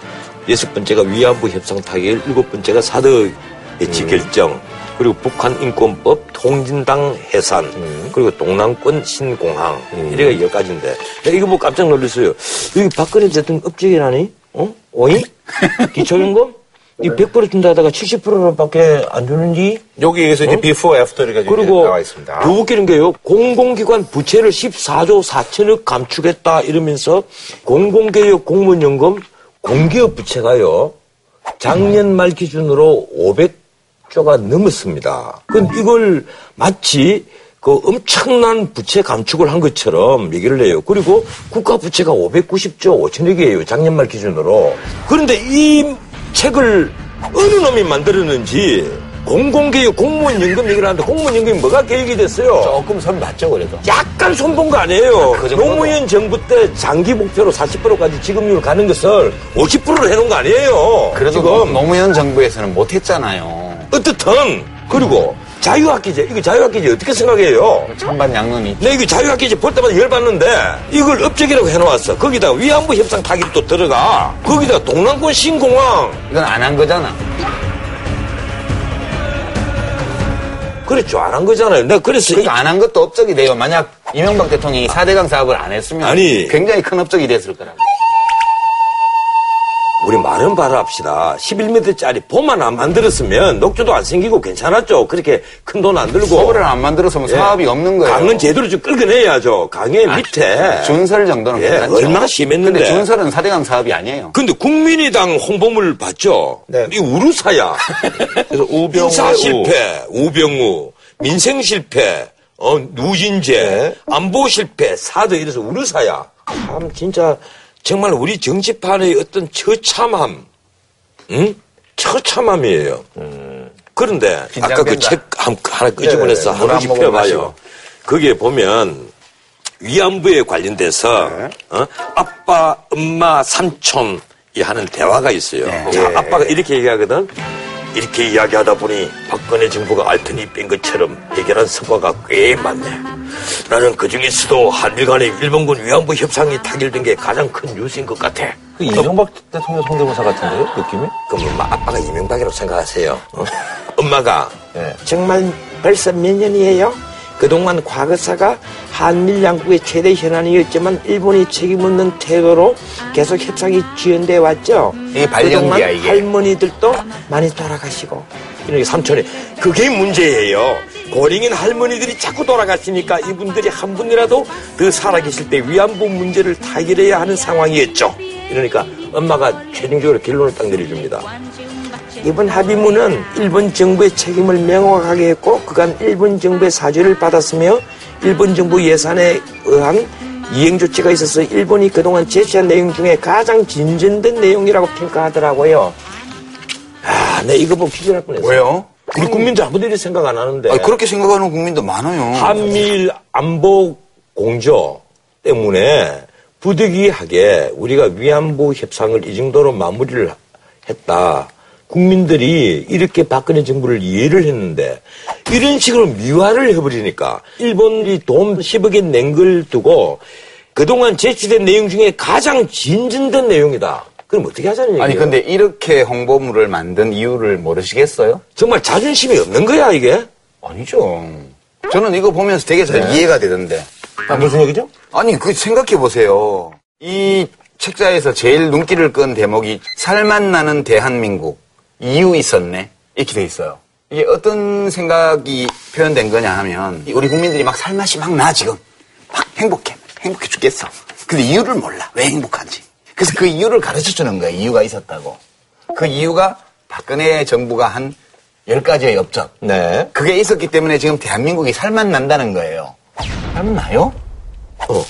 여섯 번째가 위안부 협상 타결. 일곱 번째가 사드 배치 결정. 그리고 북한 인권법, 통진당 해산, 그리고 동남권 신공항. 이래가 열 가지인데. 이거 뭐 깜짝 놀랐어요. 여기 박근혜 대통령 업적이라니? 어? 오이? 기초연금? 이 100% 준다 하다가 70%밖에 안 주는지? 여기에서 이제 비포 애프터가 지금 그리고 나와 있습니다. 더 웃기는 게요. 공공기관 부채를 14조 4천억 감축했다 이러면서 공공개혁 공무원연금 공기업 부채가요. 작년 말 기준으로 500조가 넘었습니다. 그 이걸 마치 그 엄청난 부채 감축을 한 것처럼 얘기를 해요. 그리고 국가 부채가 590조 5천억이에요. 작년 말 기준으로. 그런데 이 책을 어느 놈이 만들었는지 공공개혁 공무원 연금 얘기를 하는데 공무원 연금이 뭐가 계획이 됐어요? 조금 선 맞죠, 그래도. 약간 손 본 거 아니에요. 그 정도는. 노무현 정부 때 장기 목표로 40%까지 지급률 가는 것을 50%로 해놓은 거 아니에요. 그래도 지금 노무현 정부에서는 못했잖아요. 어떻든 그리고 자유학기제 이거 자유학기제 어떻게 생각해요? 찬반 양론이. 내 이거 자유학기제 볼 때마다 열받는데 이걸 업적이라고 해놓았어. 거기다 위안부 협상 타결이 또 들어가. 거기다 동남권 신공항. 이건 안 한 거잖아. 그랬죠. 안 한 거잖아요. 내가 그래서 그러니까 안한 것도 업적이 돼요. 만약 이명박 대통령이 4대강 사업을 안 했으면 아니. 굉장히 큰 업적이 됐을 거라고. 우리 말은 바랍시다. 11m짜리 봄만 안 만들었으면 녹조도 안 생기고 괜찮았죠. 그렇게 큰 돈 안 들고. 서울을 안 만들었으면 사업이 없는 거예요. 강은 제대로 좀 끌어내야죠. 강의 밑에. 준설 정도는 예, 괜찮죠. 얼마나 심했는데. 근데 준설은 4대강 사업이 아니에요. 근데 국민의당 홍보물 봤죠? 이 우루사야. 그래서 우병우 인사 실패, 우병우, 민생 실패, 어, 누진제, 안보 실패, 사드 이래서 우루사야. 참 진짜 정말 우리 정치판의 어떤 처참함, 응? 처참함이에요. 그런데 아까 그. 책 하나 끄집어내서 네, 하나씩 모금 펴봐요. 마시고. 거기에 보면 위안부에 관련돼서 네. 어? 아빠, 엄마, 삼촌이 하는 대화가 있어요. 네. 자, 아빠가 이렇게 얘기하거든. 이렇게 이야기하다 보니 박근혜 정부가 알턴이 뺀 것처럼 해결한 성과가 꽤 많네. 나는 그 중에서도 한일 간의 일본군 위안부 협상이 타결된 게 가장 큰 뉴스인 것 같아. 그 이명박 대통령 성대모사 같은데요, 느낌이? 그럼 엄마, 아빠가 이명박이라고 생각하세요. 어? 엄마가 네. 정말 벌써 몇 년이에요? 그동안 과거사가 한일 양국의 최대 현안이었지만 일본이 책임 없는 태도로 계속 협상이 지연돼 왔죠. 이게 발연기야, 그동안 이게. 할머니들도 많이 돌아가시고 이렇게 삼촌이 그게 문제예요. 고령인 할머니들이 자꾸 돌아가시니까 이분들이 한 분이라도 더 살아계실 때 위안부 문제를 타결해야 하는 상황이었죠. 이러니까 엄마가 최종적으로 결론을 딱 내려줍니다. 이번 합의문은 일본 정부의 책임을 명확하게 했고 그간 일본 정부의 사죄를 받았으며 일본 정부 예산에 의한 이행 조치가 있어서 일본이 그동안 제시한 내용 중에 가장 진전된 내용이라고 평가하더라고요. 아, 내 이거 보고 기절할 뻔했어. 왜요? 우리 국민들 아무도 이렇게 생각 안 하는데. 아니, 그렇게 생각하는 국민도 많아요. 한미일 안보 공조 때문에 부득이하게 우리가 위안부 협상을 이 정도로 마무리를 했다. 국민들이 이렇게 박근혜 정부를 이해를 했는데 이런 식으로 미화를 해버리니까 일본이 돈 10억에 낸 걸 두고 그동안 제시된 내용 중에 가장 진전된 내용이다. 그럼 어떻게 하자는 얘기예요? 아니 근데 이렇게 홍보물을 만든 이유를 모르시겠어요? 정말 자존심이 없는 거야 이게? 아니죠. 저는 이거 보면서 되게 잘 네. 이해가 되던데. 아, 무슨 얘기죠? 아니 그 생각해 보세요. 이 책자에서 제일 눈길을 끈 대목이 살맛 나는 대한민국 이유 있었네 이렇게 돼 있어요. 이게 어떤 생각이 표현된 거냐 하면 우리 국민들이 막 살맛이 막 나 지금 막 행복해 행복해 죽겠어. 근데 이유를 몰라 왜 행복한지. 그래서 그 이유를 가르쳐 주는 거예요. 이유가 있었다고. 그 이유가 박근혜 정부가 한열 가지의 업적. 네. 그게 있었기 때문에 지금 대한민국이 살맛 난다는 거예요. 살맛 나요? 어.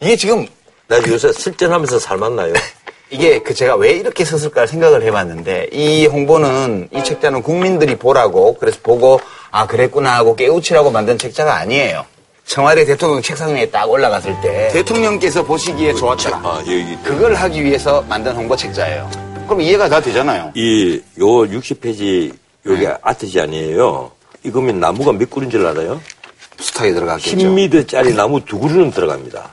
이게 지금 나 요새 실전하면서 살맛 나요. 이게 그 제가 왜 이렇게 썼을까 생각을 해봤는데 이 홍보는 이 책자는 국민들이 보라고 그래서 보고 아 그랬구나 하고 깨우치라고 만든 책자가 아니에요. 청와대 대통령 책상 위에 딱 올라갔을 때 대통령께서 보시기에 좋았더라. 아, 여기. 그걸 하기 위해서 만든 홍보 책자예요. 그럼 이해가 다 되잖아요. 이, 요 60페이지, 여기 아트지 아니에요. 이거면 나무가 몇 그루인 줄 알아요? 스타에 들어갔겠죠. 10m짜리 나무 두 그루는 들어갑니다.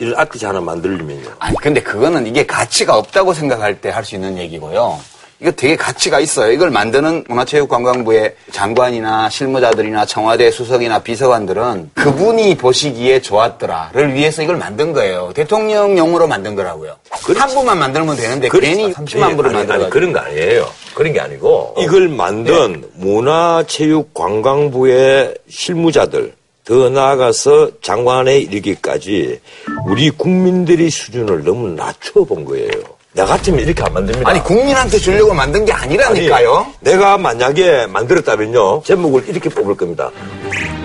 이런 아트지 하나 만들려면요. 아니 근데 그거는 이게 가치가 없다고 생각할 때 할 수 있는 얘기고요. 이거 되게 가치가 있어요. 이걸 만드는 문화체육관광부의 장관이나 실무자들이나 청와대 수석이나 비서관들은 그분이 보시기에 좋았더라를 위해서 이걸 만든 거예요. 대통령용으로 만든 거라고요. 한 부만 만들면 되는데 괜히 30만 부를 만들어 아니, 그런 거 아니에요. 그런 게 아니고 이걸 만든 문화체육관광부의 실무자들 더 나아가서 장관에 이르기까지 우리 국민들의 수준을 너무 낮춰본 거예요. 나 같으면 이렇게 안 만듭니다. 아니 국민한테 주려고 만든 게 아니라니까요. 아니, 내가 만약에 만들었다면요 제목을 이렇게 뽑을 겁니다.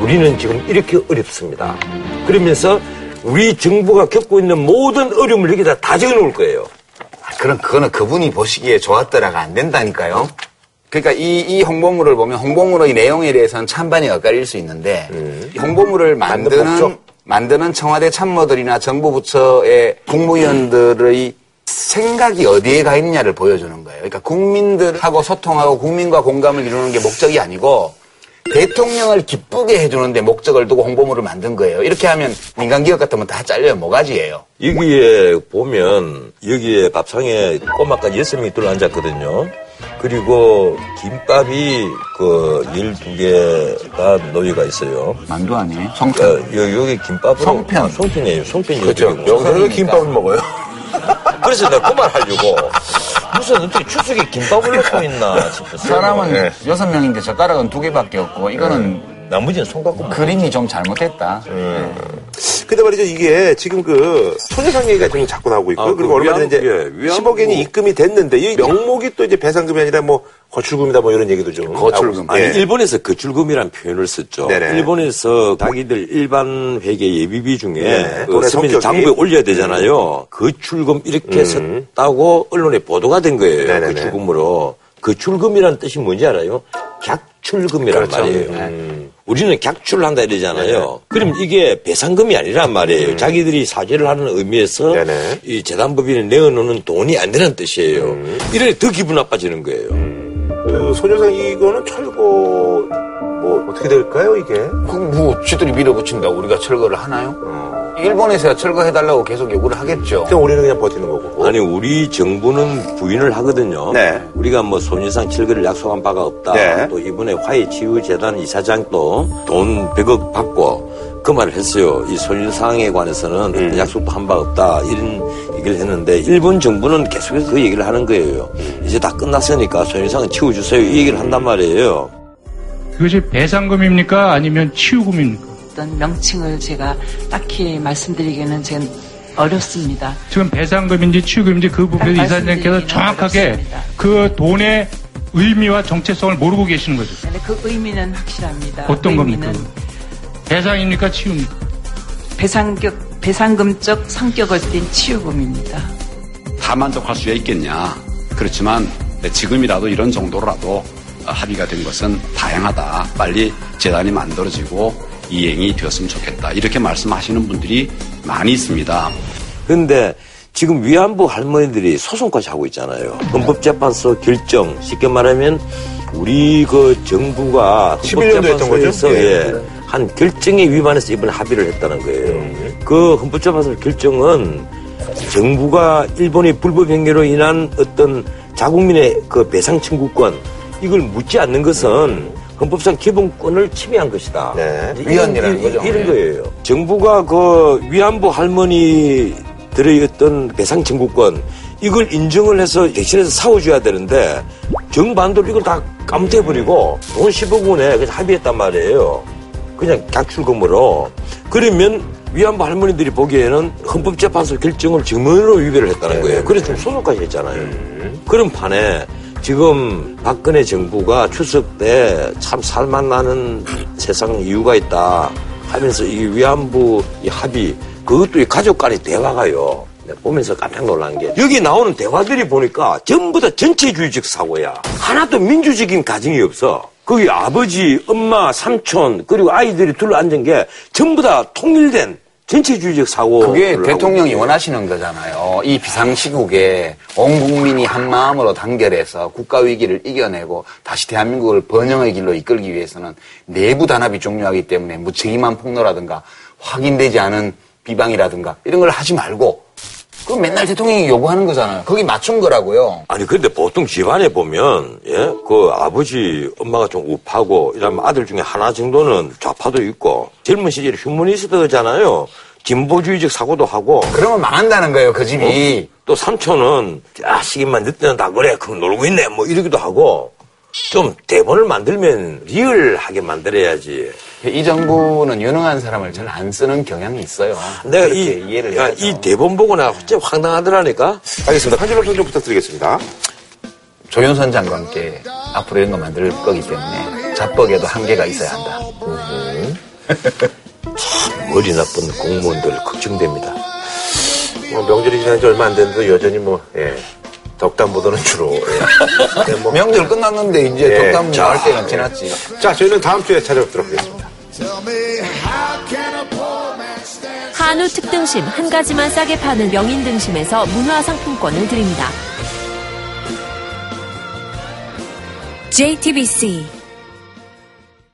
우리는 지금 이렇게 어렵습니다. 그러면서 우리 정부가 겪고 있는 모든 어려움을 여기다 다 적어놓을 거예요. 아, 그럼 그거는 그분이 보시기에 좋았더라가 안 된다니까요. 그러니까 이, 이 홍보물을 보면 홍보물의 내용에 대해서는 찬반이 엇갈릴 수 있는데 이 홍보물을 만드는. 만드는 청와대 참모들이나 정부 부처의 국무위원들의 생각이 어디에 가 있느냐를 보여주는 거예요. 그러니까 국민들하고 소통하고 국민과 공감을 이루는 게 목적이 아니고 대통령을 기쁘게 해주는데 목적을 두고 홍보물을 만든 거예요. 이렇게 하면 민간 기업 같으면 다 잘려요. 모가지예요. 여기에 보면 여기에 밥상에 꼬마까지 여섯 명이 들어앉았거든요. 그리고 김밥이 그 12개가 놓여가 있어요. 만두 아니에요? 송편. 여기 김밥으로. 아, 송편이에요. 송편이 그렇죠. 여기 여기서 왜 김밥을 먹어요? 그래서 내가 그 말 하려고. 무슨 어떻게 추석에 김밥을 넣고 있나 싶었어요. 사람은 네. 여섯 명인데 젓가락은 두 개밖에 없고 이거는 나머지는 손 갖고 그림이 좀 잘못됐다. 근데 말이죠, 이게 지금 그 소녀상 얘기가 지금 자꾸 나오고 있고, 아, 그리고 그 얼마 전에 이제 예, 위안부- 10억 엔이 입금이 됐는데, 이 명목이 또 이제 배상금이 아니라 뭐 거출금이다 뭐 이런 얘기도 좀. 거출금. 아니. 예. 일본에서 거출금이라는 표현을 썼죠. 네네. 일본에서 자기들 일반 회계 예비비 중에 네, 그 성격이. 장부에 올려야 되잖아요. 거출금 이렇게 음. 썼다고 언론에 보도가 된 거예요. 네네네. 거출금으로. 거출금이라는 뜻이 뭔지 알아요? 객출금이란 그렇죠. 말이에요. 음. 우리는 객출을 한다 이러잖아요. 네. 그럼 이게 배상금이 아니란 말이에요. 음. 자기들이 사죄를 하는 의미에서 이 재단법인에 내어놓는 돈이 안 되는 뜻이에요. 음. 이래 더 기분 나빠지는 거예요. 그 소녀상 이거는 철거, 뭐, 어떻게 될까요, 이게? 그뭐 쥐들이 밀어붙인다 우리가 철거를 하나요? 일본에서야 철거해달라고 계속 요구를 하겠죠. 그럼 우리는 그냥 버티는 거고. 아니 우리 정부는 부인을 하거든요. 네. 우리가 뭐 손인상 철거를 약속한 바가 없다. 네. 또 이번에 화해치유재단 이사장도 돈 100억 받고 그 말을 했어요. 이 손인상에 관해서는 음. 약속도 한 바 없다. 이런 얘기를 했는데 일본 정부는 계속해서 그 얘기를 하는 거예요. 음. 이제 다 끝났으니까 손인상은 치워주세요. 이 얘기를 한단 말이에요. 그것이 배상금입니까? 아니면 치유금입니까? 어떤 명칭을 제가 딱히 말씀드리기는 제 어렵습니다. 지금 배상금인지 치유금인지 그 부분에 딱 이사장님께서 정확하게 어렵습니다. 그 돈의 의미와 정체성을 모르고 계시는 거죠. 근데 그 의미는 확실합니다. 어떤 의미는 겁니까? 배상입니까? 치유입니까? 배상격, 배상금적 성격을 띤 치유금입니다. 다 만족할 수 있겠냐. 그렇지만 지금이라도 이런 정도로라도 합의가 된 것은 다양하다. 빨리 재단이 만들어지고 이행이 되었으면 좋겠다. 이렇게 말씀하시는 분들이 많이 있습니다. 근데 지금 위안부 할머니들이 소송까지 하고 있잖아요. 헌법재판소 결정, 쉽게 말하면 우리 그 정부가 11년도 했던 거죠? 헌법재판소에서 예. 예, 한 결정에 위반해서 이번에 합의를 했다는 거예요. 그 헌법재판소 결정은 정부가 일본의 불법 행위로 인한 어떤 자국민의 그 배상 청구권 이걸 묻지 않는 것은 헌법상 기본권을 침해한 것이다. 이제 위헌이라는 거죠. 이런 예. 거예요. 정부가 그 위안부 할머니들의 어떤 배상 청구권 이걸 인정을 해서 대신해서 사워줘야 되는데 정반대로 이걸 다 깜태버리고 돈 10억 원에 그냥 합의했단 말이에요. 그냥 각출금으로. 그러면 위안부 할머니들이 보기에는 헌법재판소 결정을 정면으로 위배를 했다는 거예요. 그래서 지금 소송까지 했잖아요. 그런 판에 지금 박근혜 정부가 추석 때 참 살맛 나는 세상 이유가 있다 하면서 이 위안부 이 합의 그것도 이 가족 간의 대화가요. 내가 보면서 깜짝 놀란 게 여기 나오는 대화들이 보니까 전부 다 전체주의적 사고야. 하나도 민주적인 가정이 없어. 거기 아버지, 엄마, 삼촌 그리고 아이들이 둘러 앉은 게 전부 다 통일된 전체주의적 사고. 그게 대통령이 원하시는 거잖아요. 이 비상시국에 온 국민이 한 마음으로 단결해서 국가 위기를 이겨내고 다시 대한민국을 번영의 길로 이끌기 위해서는 내부 단합이 중요하기 때문에 무책임한 폭로라든가 확인되지 않은 비방이라든가 이런 걸 하지 말고 그 맨날 대통령이 요구하는 거잖아요. 거기 맞춘 거라고요. 아니 근데 보통 집안에 보면 예 그 아버지 엄마가 좀 우파고 이러면 아들 중에 하나 정도는 좌파도 있고 젊은 시절에 휴머니스트잖아요. 진보주의적 사고도 하고. 그러면 망한다는 거예요 그 집이. 어, 또 삼촌은 자식이만 늦때는 다 그래. 그럼 놀고 있네. 뭐 이러기도 하고 좀 대본을 만들면 리얼하게 만들어야지 이 정부는 유능한 사람을 잘 안 쓰는 경향이 있어요. 내가 이, 이해를 야, 해야죠. 이 대본 보고 내가 진짜 황당하더라니까 알겠습니다. 한 줄로 평좀 부탁드리겠습니다. 조윤선 장관께 앞으로 이런 거 만들 거기 때문에 자뻑에도 한계가 있어야 한다. 머리 나쁜 공무원들 걱정됩니다 뭐 명절이 지난 지 얼마 안 됐는데 여전히 뭐, 예. 덕담 보도는 주로. 예. 네, 뭐. 명절 끝났는데 이제 예. 덕담 자, 할 때는 지났지. 자, 저희는 다음 주에 찾아뵙도록 하겠습니다. 한우 특등심 한 가지만 싸게 파는 명인 등심에서 문화 상품권을 드립니다. JTBC